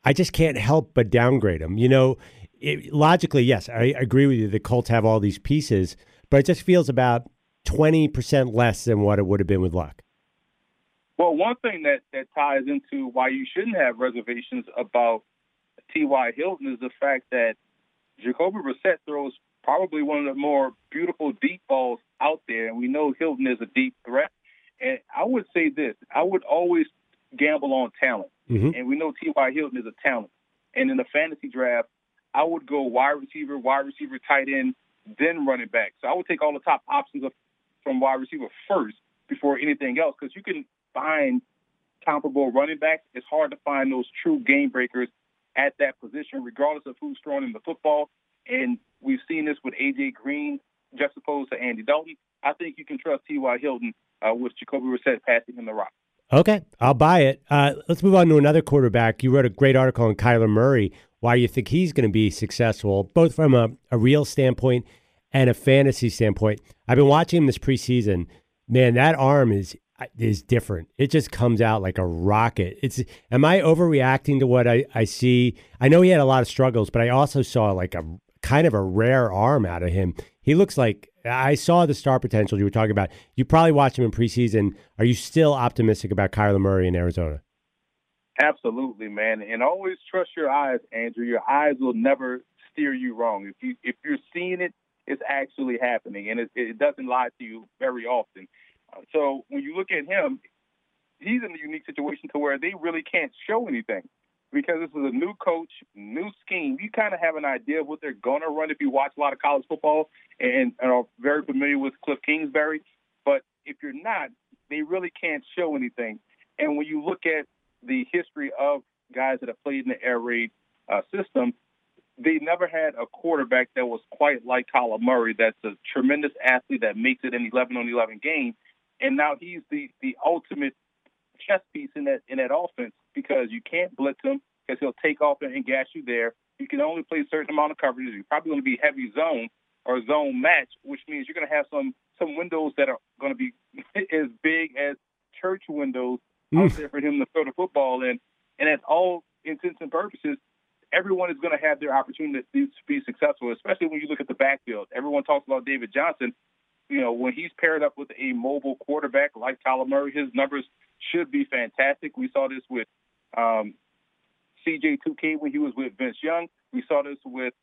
I just can't help but downgrade him. You know, it, logically, yes, I agree with you. The Colts have all these pieces, but it just feels about 20% less than what it would have been with Luck. Well, one thing that, that ties into why you shouldn't have reservations about T.Y. Hilton is the fact that Jacoby Brissett throws probably one of the more beautiful deep balls out there, and we know Hilton is a deep threat. And I would say this: I would always gamble on talent, mm-hmm. and we know T.Y. Hilton is a talent. And in the fantasy draft, I would go wide receiver, wide receiver, tight end, then running back. So I would take all the top options from wide receiver first before anything else, because you can find comparable running backs. It's hard to find those true game breakers at that position, regardless of who's throwing in the football. And we've seen this with AJ Green juxtaposed to Andy Dalton. I think you can trust T.Y. Hilton uh, with Jacoby Brissett passing him the rock. Okay, I'll buy it. Uh, let's move on to another quarterback. You wrote a great article on Kyler Murray, why you think he's going to be successful, both from a, a real standpoint and a fantasy standpoint. I've been watching him this preseason. Man, that arm is is different. It just comes out like a rocket. It's am I overreacting to what I, I see? I know he had a lot of struggles, but I also saw like a kind of a rare arm out of him. He looks like I saw the star potential you were talking about. You probably watched him in preseason. Are you still optimistic about Kyler Murray in Arizona? Absolutely, man. And always trust your eyes, Andrew. Your eyes will never steer you wrong. If you if you're seeing it, it's actually happening, and it, it doesn't lie to you very often. Uh, so when you look at him, he's in a unique situation to where they really can't show anything because this is a new coach, new scheme. You kind of have an idea of what they're going to run if you watch a lot of college football and, and are very familiar with Cliff Kingsbury. But if you're not, they really can't show anything. And when you look at the history of guys that have played in the air raid uh, system, they never had a quarterback that was quite like Kyler Murray. That's a tremendous athlete that makes it an 11 on 11 game and now he's the the ultimate chess piece in that in that offense because you can't blitz him because he'll take off and, gas you there. You can only play a certain amount of coverages. You're probably going to be heavy zone or zone match, which means you're going to have some some windows that are going to be as big as church windows out mm. there for him to throw the football in. And that's all intents intents and purposes, everyone is going to have their opportunity to be successful, especially when you look at the backfield. Everyone talks about David Johnson. You know, when he's paired up with a mobile quarterback like Kyler Murray, his numbers should be fantastic. We saw this with um, CJ2K when he was with Vince Young. We saw this with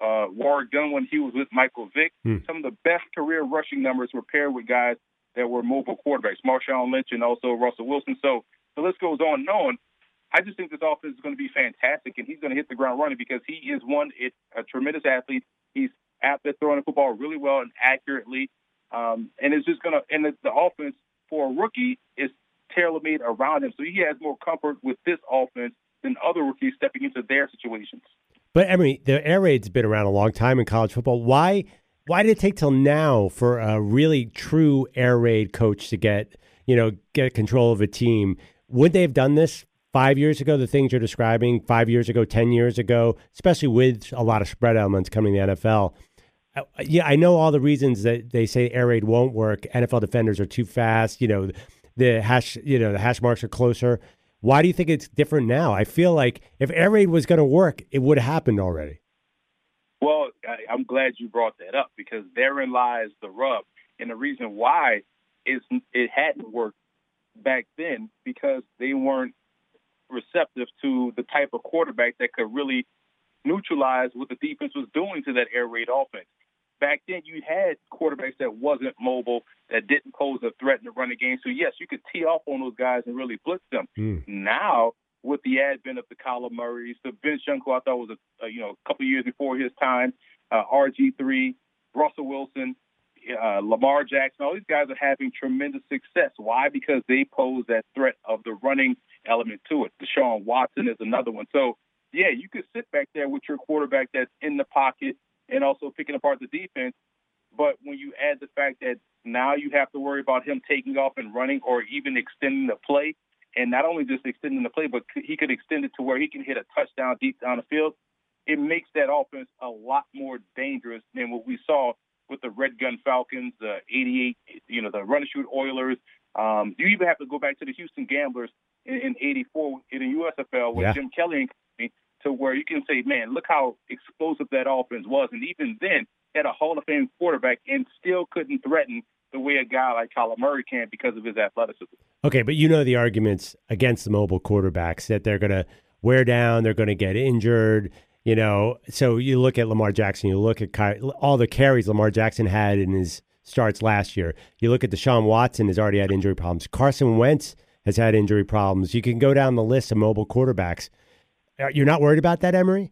uh, Warrick Dunn when he was with Michael Vick. Hmm. Some of the best career rushing numbers were paired with guys that were mobile quarterbacks, Marshawn Lynch and also Russell Wilson. So the list goes on and on. I just think this offense is going to be fantastic, and he's going to hit the ground running because he is one, it, a tremendous athlete. He's apt at throwing the football really well and accurately, um, and it's just going to. And the, the offense for a rookie is tailor made around him, so he has more comfort with this offense than other rookies stepping into their situations. But Emory, the air raid's been around a long time in college football. Why? Why did it take till now for a really true air raid coach to get you know get control of a team? Would they have done this five years ago? The things you're describing, five years ago, ten years ago, especially with a lot of spread elements coming to the NFL. Uh, Yeah, I know all the reasons that they say air raid won't work. NFL defenders are too fast. You know, the hash, you know, the hash marks are closer. Why do you think it's different now? I feel like if air raid was going to work, it would have happened already. Well, I, I'm glad you brought that up because therein lies the rub, and the reason why is it hadn't worked back then because they weren't receptive to the type of quarterback that could really neutralize what the defense was doing to that air raid offense. Back then, you had quarterbacks that wasn't mobile, that didn't pose a threat in the running game. So yes, you could tee off on those guys and really blitz them. Now, with the advent of the Kyler Murrays, the Vince Young, who I thought was a, a you know a couple years before his time, uh, RG three, Russell Wilson, uh, Lamar Jackson, all these guys are having tremendous success. Why? Because they pose that threat of the running element to it. Deshaun Watson is another one. So yeah, you could sit back there with your quarterback that's in the pocket and also picking apart the defense. But when you add the fact that now you have to worry about him taking off and running or even extending the play, and not only just extending the play, but he could extend it to where he can hit a touchdown deep down the field, it makes that offense a lot more dangerous than what we saw with the Red Gun Falcons, the 88, you know, the run and shoot Oilers. Um, you even have to go back to the Houston Gamblers in, in 84 in the USFL with Yeah. Jim Kelly and company to where you can say, man, look how explosive that offense was. And even then, had a Hall of Fame quarterback and still couldn't threaten the way a guy like Kyler Murray can because of his athleticism. Okay, but you know the arguments against the mobile quarterbacks that they're going to wear down, they're going to get injured. You know, so you look at Lamar Jackson, you look at Ky- all the carries Lamar Jackson had in his starts last year. You look at Deshaun Watson has already had injury problems. Carson Wentz has had injury problems. You can go down the list of mobile quarterbacks. Are- You're not worried about that, Emory?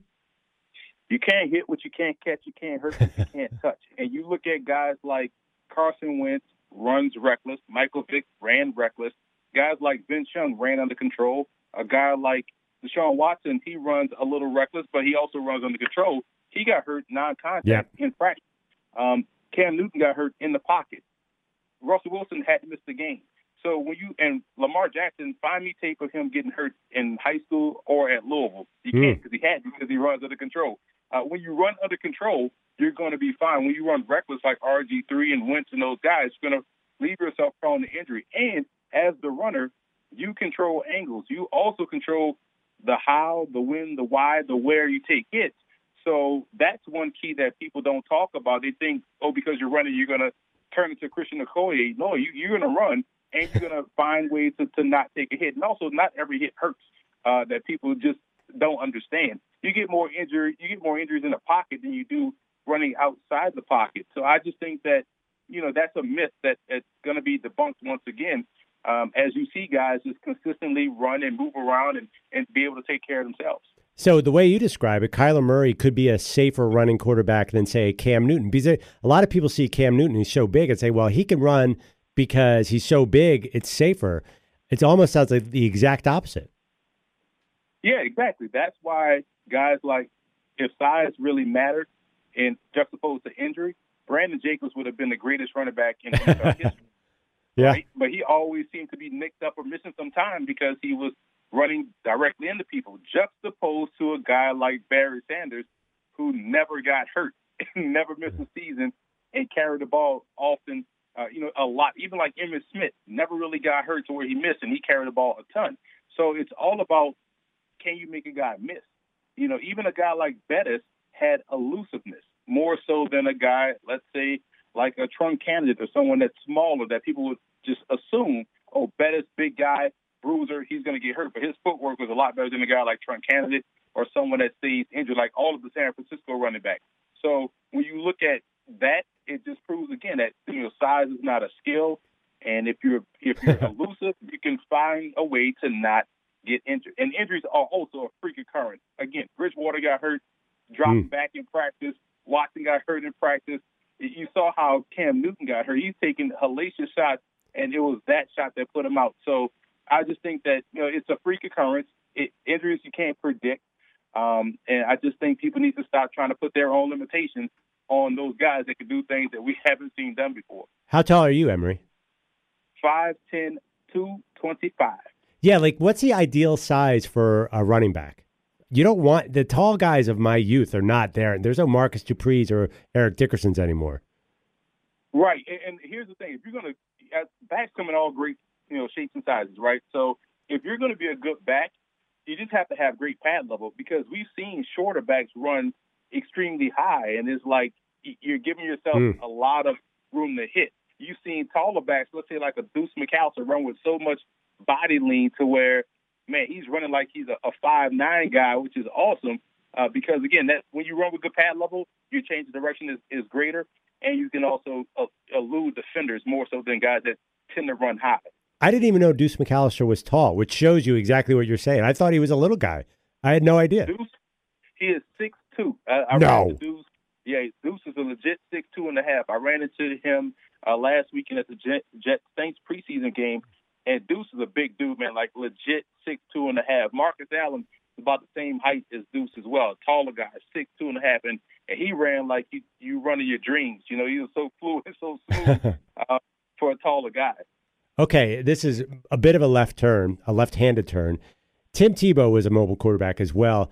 You can't hit what you can't catch. You can't hurt what you can't touch. And you look at guys like Carson Wentz runs reckless. Michael Vick ran reckless. Guys like Vince Young ran under control. A guy like Deshaun Watson, he runs a little reckless, but he also runs under control. He got hurt non-contact Yeah. in practice. Um, Cam Newton got hurt in the pocket. Russell Wilson had to miss the game. So when you and Lamar Jackson, find me tape of him getting hurt in high school or at Louisville. You Hmm. can't because he had because he runs under control. Uh, when you run under control, you're going to be fine. When you run reckless like RG3 and Wentz and those guys, you're going to leave yourself prone to injury. And as the runner, you control angles. You also control the how, the when, the why, the where you take hits. So that's one key that people don't talk about. They think, oh, because you're running, you're going to turn into Christian Okoye. No, you, you're going to run and you're going to find ways to, to not take a hit. And also, not every hit hurts. Uh, that people just don't understand. You get more injury, you get more injuries in the pocket than you do running outside the pocket. So I just think that you know that's a myth that that's going to be debunked once again. Um, as you see guys just consistently run and move around and, and be able to take care of themselves. So the way you describe it, Kyler Murray could be a safer running quarterback than say Cam Newton. Because a lot of people see Cam Newton, he's so big, and say, well, he can run because he's so big, it's safer. It almost sounds like the exact opposite. Yeah, exactly. That's why guys like if size really mattered and juxtaposed to injury, Brandon Jacobs would have been the greatest running back in history. Yeah. Right? But he always seemed to be nicked up or missing some time because he was running directly into people, juxtaposed to a guy like Barry Sanders, who never got hurt, never missed a season, and carried the ball often, uh, you know, a lot. Even like Emmitt Smith, never really got hurt to where he missed, and he carried the ball a ton. So it's all about can you make a guy miss? You know, even a guy like Bettis had elusiveness more so than a guy, let's say, like a trunk candidate or someone that's smaller that people would just assume, oh, Bettis, big guy, bruiser, he's going to get hurt. But his footwork was a lot better than a guy like Trunk Candidate or someone that stays injured, like all of the San Francisco running backs. So when you look at that, it just proves again that you know size is not a skill, and if you're if you're elusive, you can find a way to not get injured. And injuries are also a freak occurrence. Again, Bridgewater got hurt, dropped Mm. back in practice. Watson got hurt in practice. You saw how Cam Newton got hurt. He's taking hellacious shots, and it was that shot that put him out. So I just think that you know it's a freak occurrence. It, injuries you can't predict, um, and I just think people need to stop trying to put their own limitations on those guys that can do things that we haven't seen done before. How tall are you, Emory? Five, ten, two, twenty-five. Yeah, like what's the ideal size for a running back? You don't want the tall guys of my youth are not there. There's no Marcus Dupree's or Eric Dickerson's anymore. Right, and, and here's the thing: if you're going to uh, backs come in all great, you know, shapes and sizes, right? So if you're going to be a good back, you just have to have great pad level because we've seen shorter backs run extremely high, and it's like you're giving yourself Mm. a lot of room to hit. You've seen taller backs, let's say like a Deuce McAllister, run with so much body lean to where, man, he's running like he's a, a five nine guy, which is awesome. Uh, because again, that when you run with good pad level, your change of direction is, is greater, and you can also uh, elude defenders more so than guys that tend to run high. I didn't even know Deuce McAllister was tall, which shows you exactly what you're saying. I thought he was a little guy. I had no idea. Deuce, he is six two. I, I No. ran into Deuce. Yeah, Deuce is a legit six two and a half. I ran into him uh, last weekend at the Jet, Jet Saints preseason game, and Deuce is a big dude, man, like legit six two and a half. Marcus Allen is about the same height as Deuce as well, a taller guy, six two and a half, and, and he ran like you you running your dreams. You know, he was so fluid, so smooth uh, for a taller guy. Okay, this is a bit of a left turn, a left-handed turn. Tim Tebow was a mobile quarterback as well.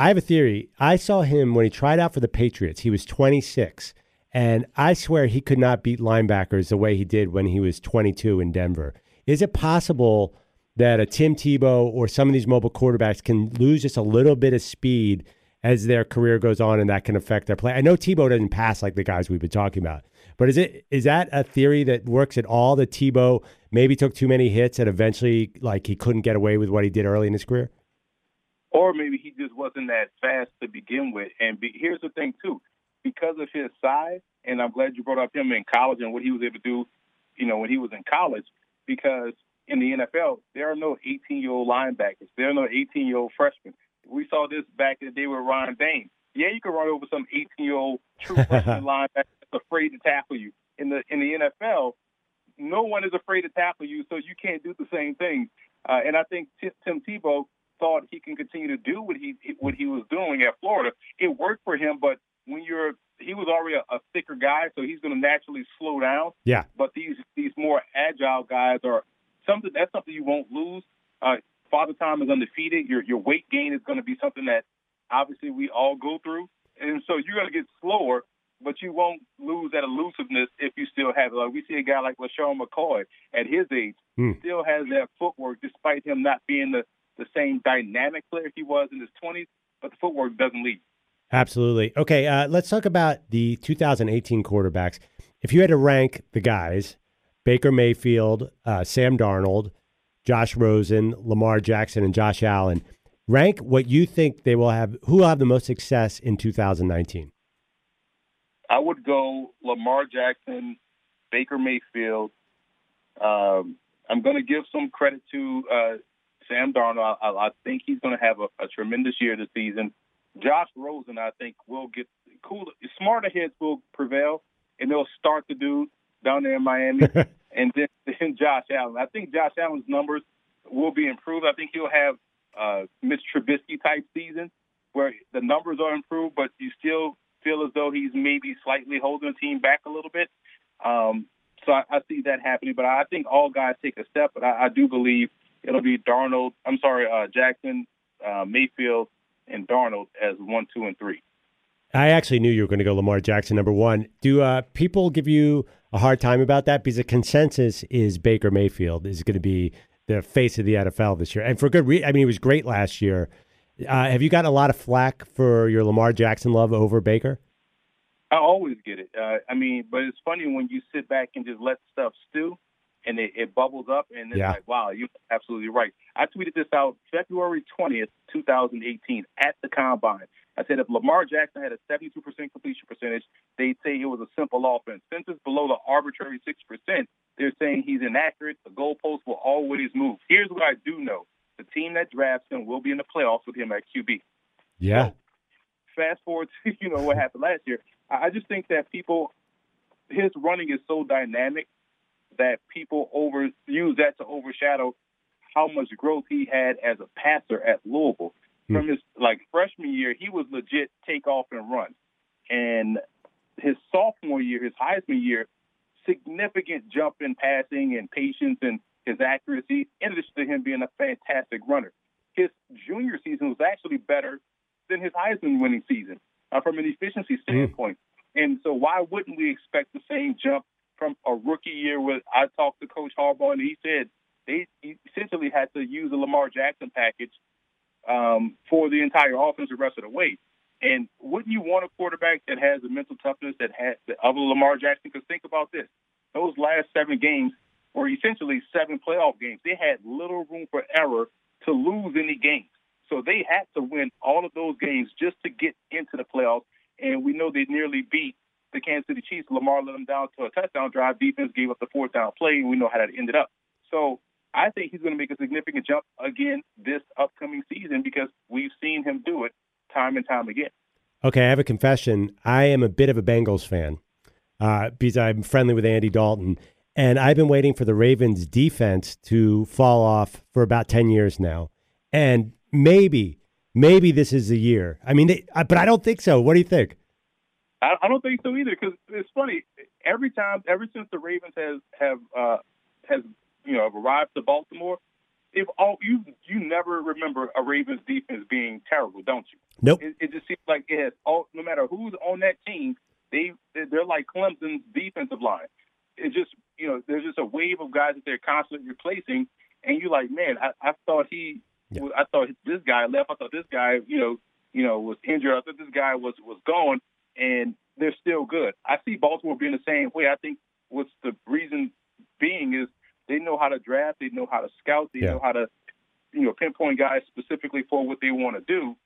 I have a theory. I saw him when he tried out for the Patriots. He was 26, and I swear he could not beat linebackers the way he did when he was 22 in Denver. Is it possible that a Tim Tebow or some of these mobile quarterbacks can lose just a little bit of speed as their career goes on, and that can affect their play? I know Tebow doesn't pass like the guys we've been talking about, but is it is that a theory that works at all? That Tebow maybe took too many hits and eventually, like, he couldn't get away with what he did early in his career? Or maybe he just wasn't that fast to begin with. And be, here's the thing too, because of his size, and I'm glad you brought up him in college and what he was able to do, you know, when he was in college, because in the NFL there are no 18 year old linebackers, there are no 18 year old freshmen. We saw this back in the day with Ron Dayne. Yeah, you can run over some 18 year old true freshman linebacker that's afraid to tackle you. In the in the NFL, no one is afraid to tackle you, so you can't do the same thing. Uh, and I think Tim, Tim Tebow thought he can continue to do what he what he was doing at Florida. It worked for him, but when you're he was already a, a thicker guy, so he's going to naturally slow down. Yeah. But these these more agile guys are something that's something you won't lose. Uh, Father Time is undefeated. Your your weight gain is going to be something that obviously we all go through, and so you're going to get slower, but you won't lose that elusiveness if you still have it. Like we see a guy like LeSean McCoy at his age Hmm. still has that footwork despite him not being the the same dynamic player he was in his 20s, but the footwork doesn't leave. Absolutely. Okay, uh, let's talk about the 2018 quarterbacks. If you had to rank the guys, Baker Mayfield, uh, Sam Darnold, Josh Rosen, Lamar Jackson, and Josh Allen, rank what you think they will have, who will have the most success in 2019. I would go Lamar Jackson, Baker Mayfield. Um, I'm going to give some credit to uh, Sam Darnold. I, I think he's going to have a, a tremendous year this season. Josh Rosen, I think, will get cool. Smarter heads will prevail, and they'll start the dude down there in Miami. and then, then Josh Allen. I think Josh Allen's numbers will be improved. I think he'll have uh, Mitch Trubisky type season where the numbers are improved, but you still feel as though he's maybe slightly holding the team back a little bit. Um, so I, I see that happening, but I think all guys take a step. But I, I do believe it'll be Darnold. I'm sorry, uh, Jackson, uh, Mayfield, and Darnold as one, two, and three. I actually knew you were going to go Lamar Jackson number one. Do uh, people give you a hard time about that? Because the consensus is Baker Mayfield is going to be the face of the NFL this year, and for good reason. I mean, he was great last year. Uh, have you gotten a lot of flack for your Lamar Jackson love over Baker? I always get it. Uh, I mean, but it's funny when you sit back and just let stuff stew, and it, it bubbles up, and it's Yeah. like, wow, you're absolutely right. I tweeted this out February 20th, 2018, at the combine. I said if Lamar Jackson had a 72% completion percentage, they'd say it was a simple offense. Since it's below the arbitrary 6%, they're saying he's inaccurate. The goalpost will always move. Here's what I do know: the team that drafts him will be in the playoffs with him at QB Yeah. fast forward to you know what happened last year. I just think that people, his running is so dynamic that people over use that to overshadow how much growth he had as a passer at Louisville. From his like freshman year, he was legit take off and run, and his sophomore year, his Heisman year, significant jump in passing and patience and his accuracy, in addition to him being a fantastic runner. His junior season was actually better than his Heisman winning season uh, from an efficiency standpoint. And so, why wouldn't we expect the same jump from a rookie year? With I talked to Coach Harbaugh, and he said they essentially had to use the Lamar Jackson package um, for the entire offense the rest of the way. And wouldn't you want a quarterback that has the mental toughness that has of a Lamar Jackson? Because think about this: those last seven games were essentially seven playoff games. They had little room for error to lose any games. So they had to win all of those games just to get into the playoffs. And we know they nearly beat the Let them down to a touchdown drive. Defense gave up the fourth down play, and we know how that ended up. So I think he's going to make a significant jump again this upcoming season because we've seen him do it time and time again. Okay, I have a confession. I am a bit of a Bengals fan uh, because I'm friendly with Andy Dalton, and I've been waiting for the Ravens' defense to fall off for about ten years now, and maybe, maybe this is the year. I mean, they, uh, but I don't think so. What do you think? I, I don't think so either because it's funny. Every time, ever since the Ravens has have uh, has you know have arrived to Baltimore, if all you you never remember a Ravens defense being terrible, don't you? Nope. It, it just seems like it has all. No matter who's on that team, they they're like Clemson's defensive line. It just you know there's just a wave of guys that they're constantly replacing, and you're like, man, I, I thought he, Yeah. I thought this guy left. I thought this guy, you know, you know, was injured. I thought this guy was was gone, and they're still good. I see Baltimore being the same way. I think what's the reason being is they know how to draft, they know how to scout, they Yeah. know how to, you know, pinpoint guys specifically for what they want to do,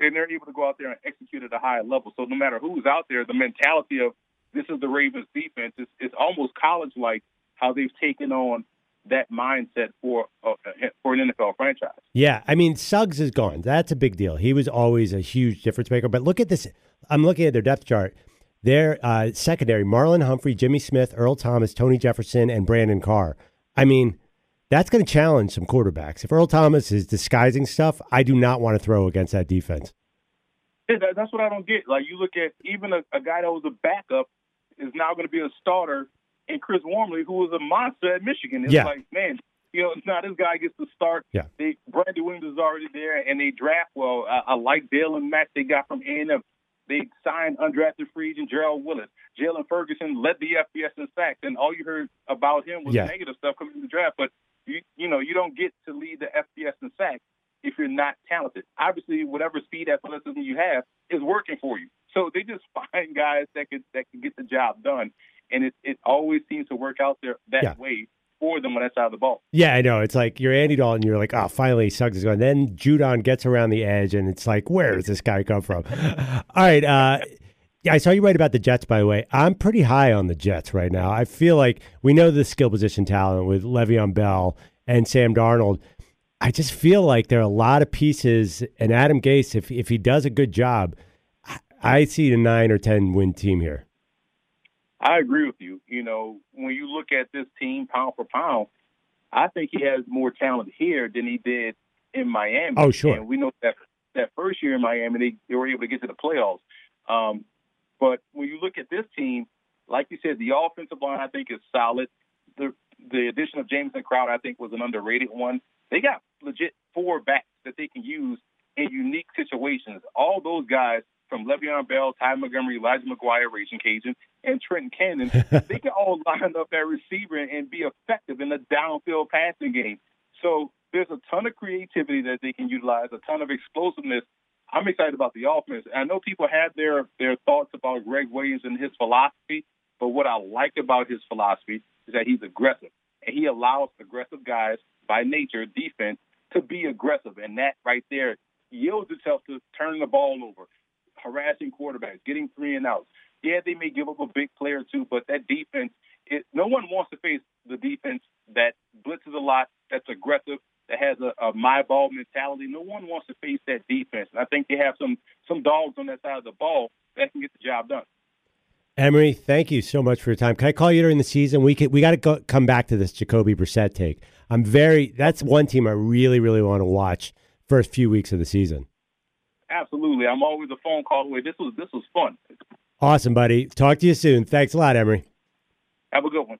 and they're able to go out there and execute at a high level. So no matter who's out there, the mentality of this is the Ravens defense is, is almost college like how they've taken on that mindset for uh, for an NFL franchise. Yeah, I mean, Suggs is gone. That's a big deal. He was always a huge difference maker. But look at this. I'm looking at their depth chart. Their uh, secondary: Marlon Humphrey, Jimmy Smith, Earl Thomas, Tony Jefferson, and Brandon Carr. I mean, that's going to challenge some quarterbacks. If Earl Thomas is disguising stuff, I do not want to throw against that defense. Yeah, that, that's what I don't get. Like you look at even a, a guy that was a backup is now going to be a starter, and Chris Wormley, who was a monster at Michigan. It's Yeah. like, man, you know, now this guy gets to start. Yeah. They Brandon Williams is already there, and they draft well. I, I like Daylon Mack they got from A&M. They signed undrafted free agent Gerald Willis. Jaylon Ferguson led the FBS in sacks, and all you heard about him was Yeah. negative stuff coming in the draft. But you, you know, you don't get to lead the FBS in sacks if you're not talented. Obviously, whatever speed athleticism you have is working for you. So they just find guys that can that can get the job done, and it it always seems to work out there that Yeah. way for them on that side of the ball. Yeah, I know. It's like you're Andy Dalton. You're like, oh, finally, Suggs is gone. Then Judon gets around the edge, and it's like, where does this guy come from? All right. Uh, yeah, I saw you write about the Jets, by the way. I'm pretty high on the Jets right now. I feel like we know the skill position talent with Le'Veon Bell and Sam Darnold. I just feel like there are a lot of pieces, and Adam Gase, if if he does a good job, I- I see a nine or ten win team here. I agree with you. You know, when you look at this team pound for pound, I think he has more talent here than he did in Miami. Oh, sure. And we know that that first year in Miami, they, they were able to get to the playoffs. Um, but when you look at this team, like you said, the offensive line I think is solid. The the addition of Jamison Crowder I think was an underrated one. They got legit four backs that they can use in unique situations. All those guys from Le'Veon Bell, Ty Montgomery, Elijah McGuire, Raging Cajun, and Trenton Cannon, they can all line up at receiver and be effective in the downfield passing game. So there's a ton of creativity that they can utilize, a ton of explosiveness. I'm excited about the offense. I know people have their their thoughts about Gregg Williams and his philosophy, but what I like about his philosophy is that he's aggressive and he allows aggressive guys by nature, defense, to be aggressive, and that right there yields itself to turning the ball over, harassing quarterbacks, getting three and outs. Yeah, they may give up a big player two, but that defense, it, no one wants to face the defense that blitzes a lot, that's aggressive, that has a, a my ball mentality. No one wants to face that defense. And I think they have some some dogs on that side of the ball that can get the job done. Emory, thank you so much for your time. Can I call you during the season? We could, we got to come back to this Jacoby Brissett take. I'm very. That's one team I really, really want to watch first few weeks of the season. Absolutely, I'm always a phone call away. This was this was fun. Awesome, buddy. Talk to you soon. Thanks a lot, Emory. Have a good one.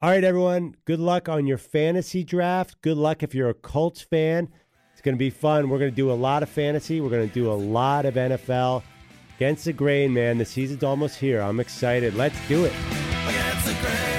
All right, everyone. Good luck on your fantasy draft. Good luck if you're a Colts fan. It's going to be fun. We're going to do a lot of fantasy. We're going to do a lot of NFL. Against the grain, man. The season's almost here. I'm excited. Let's do it.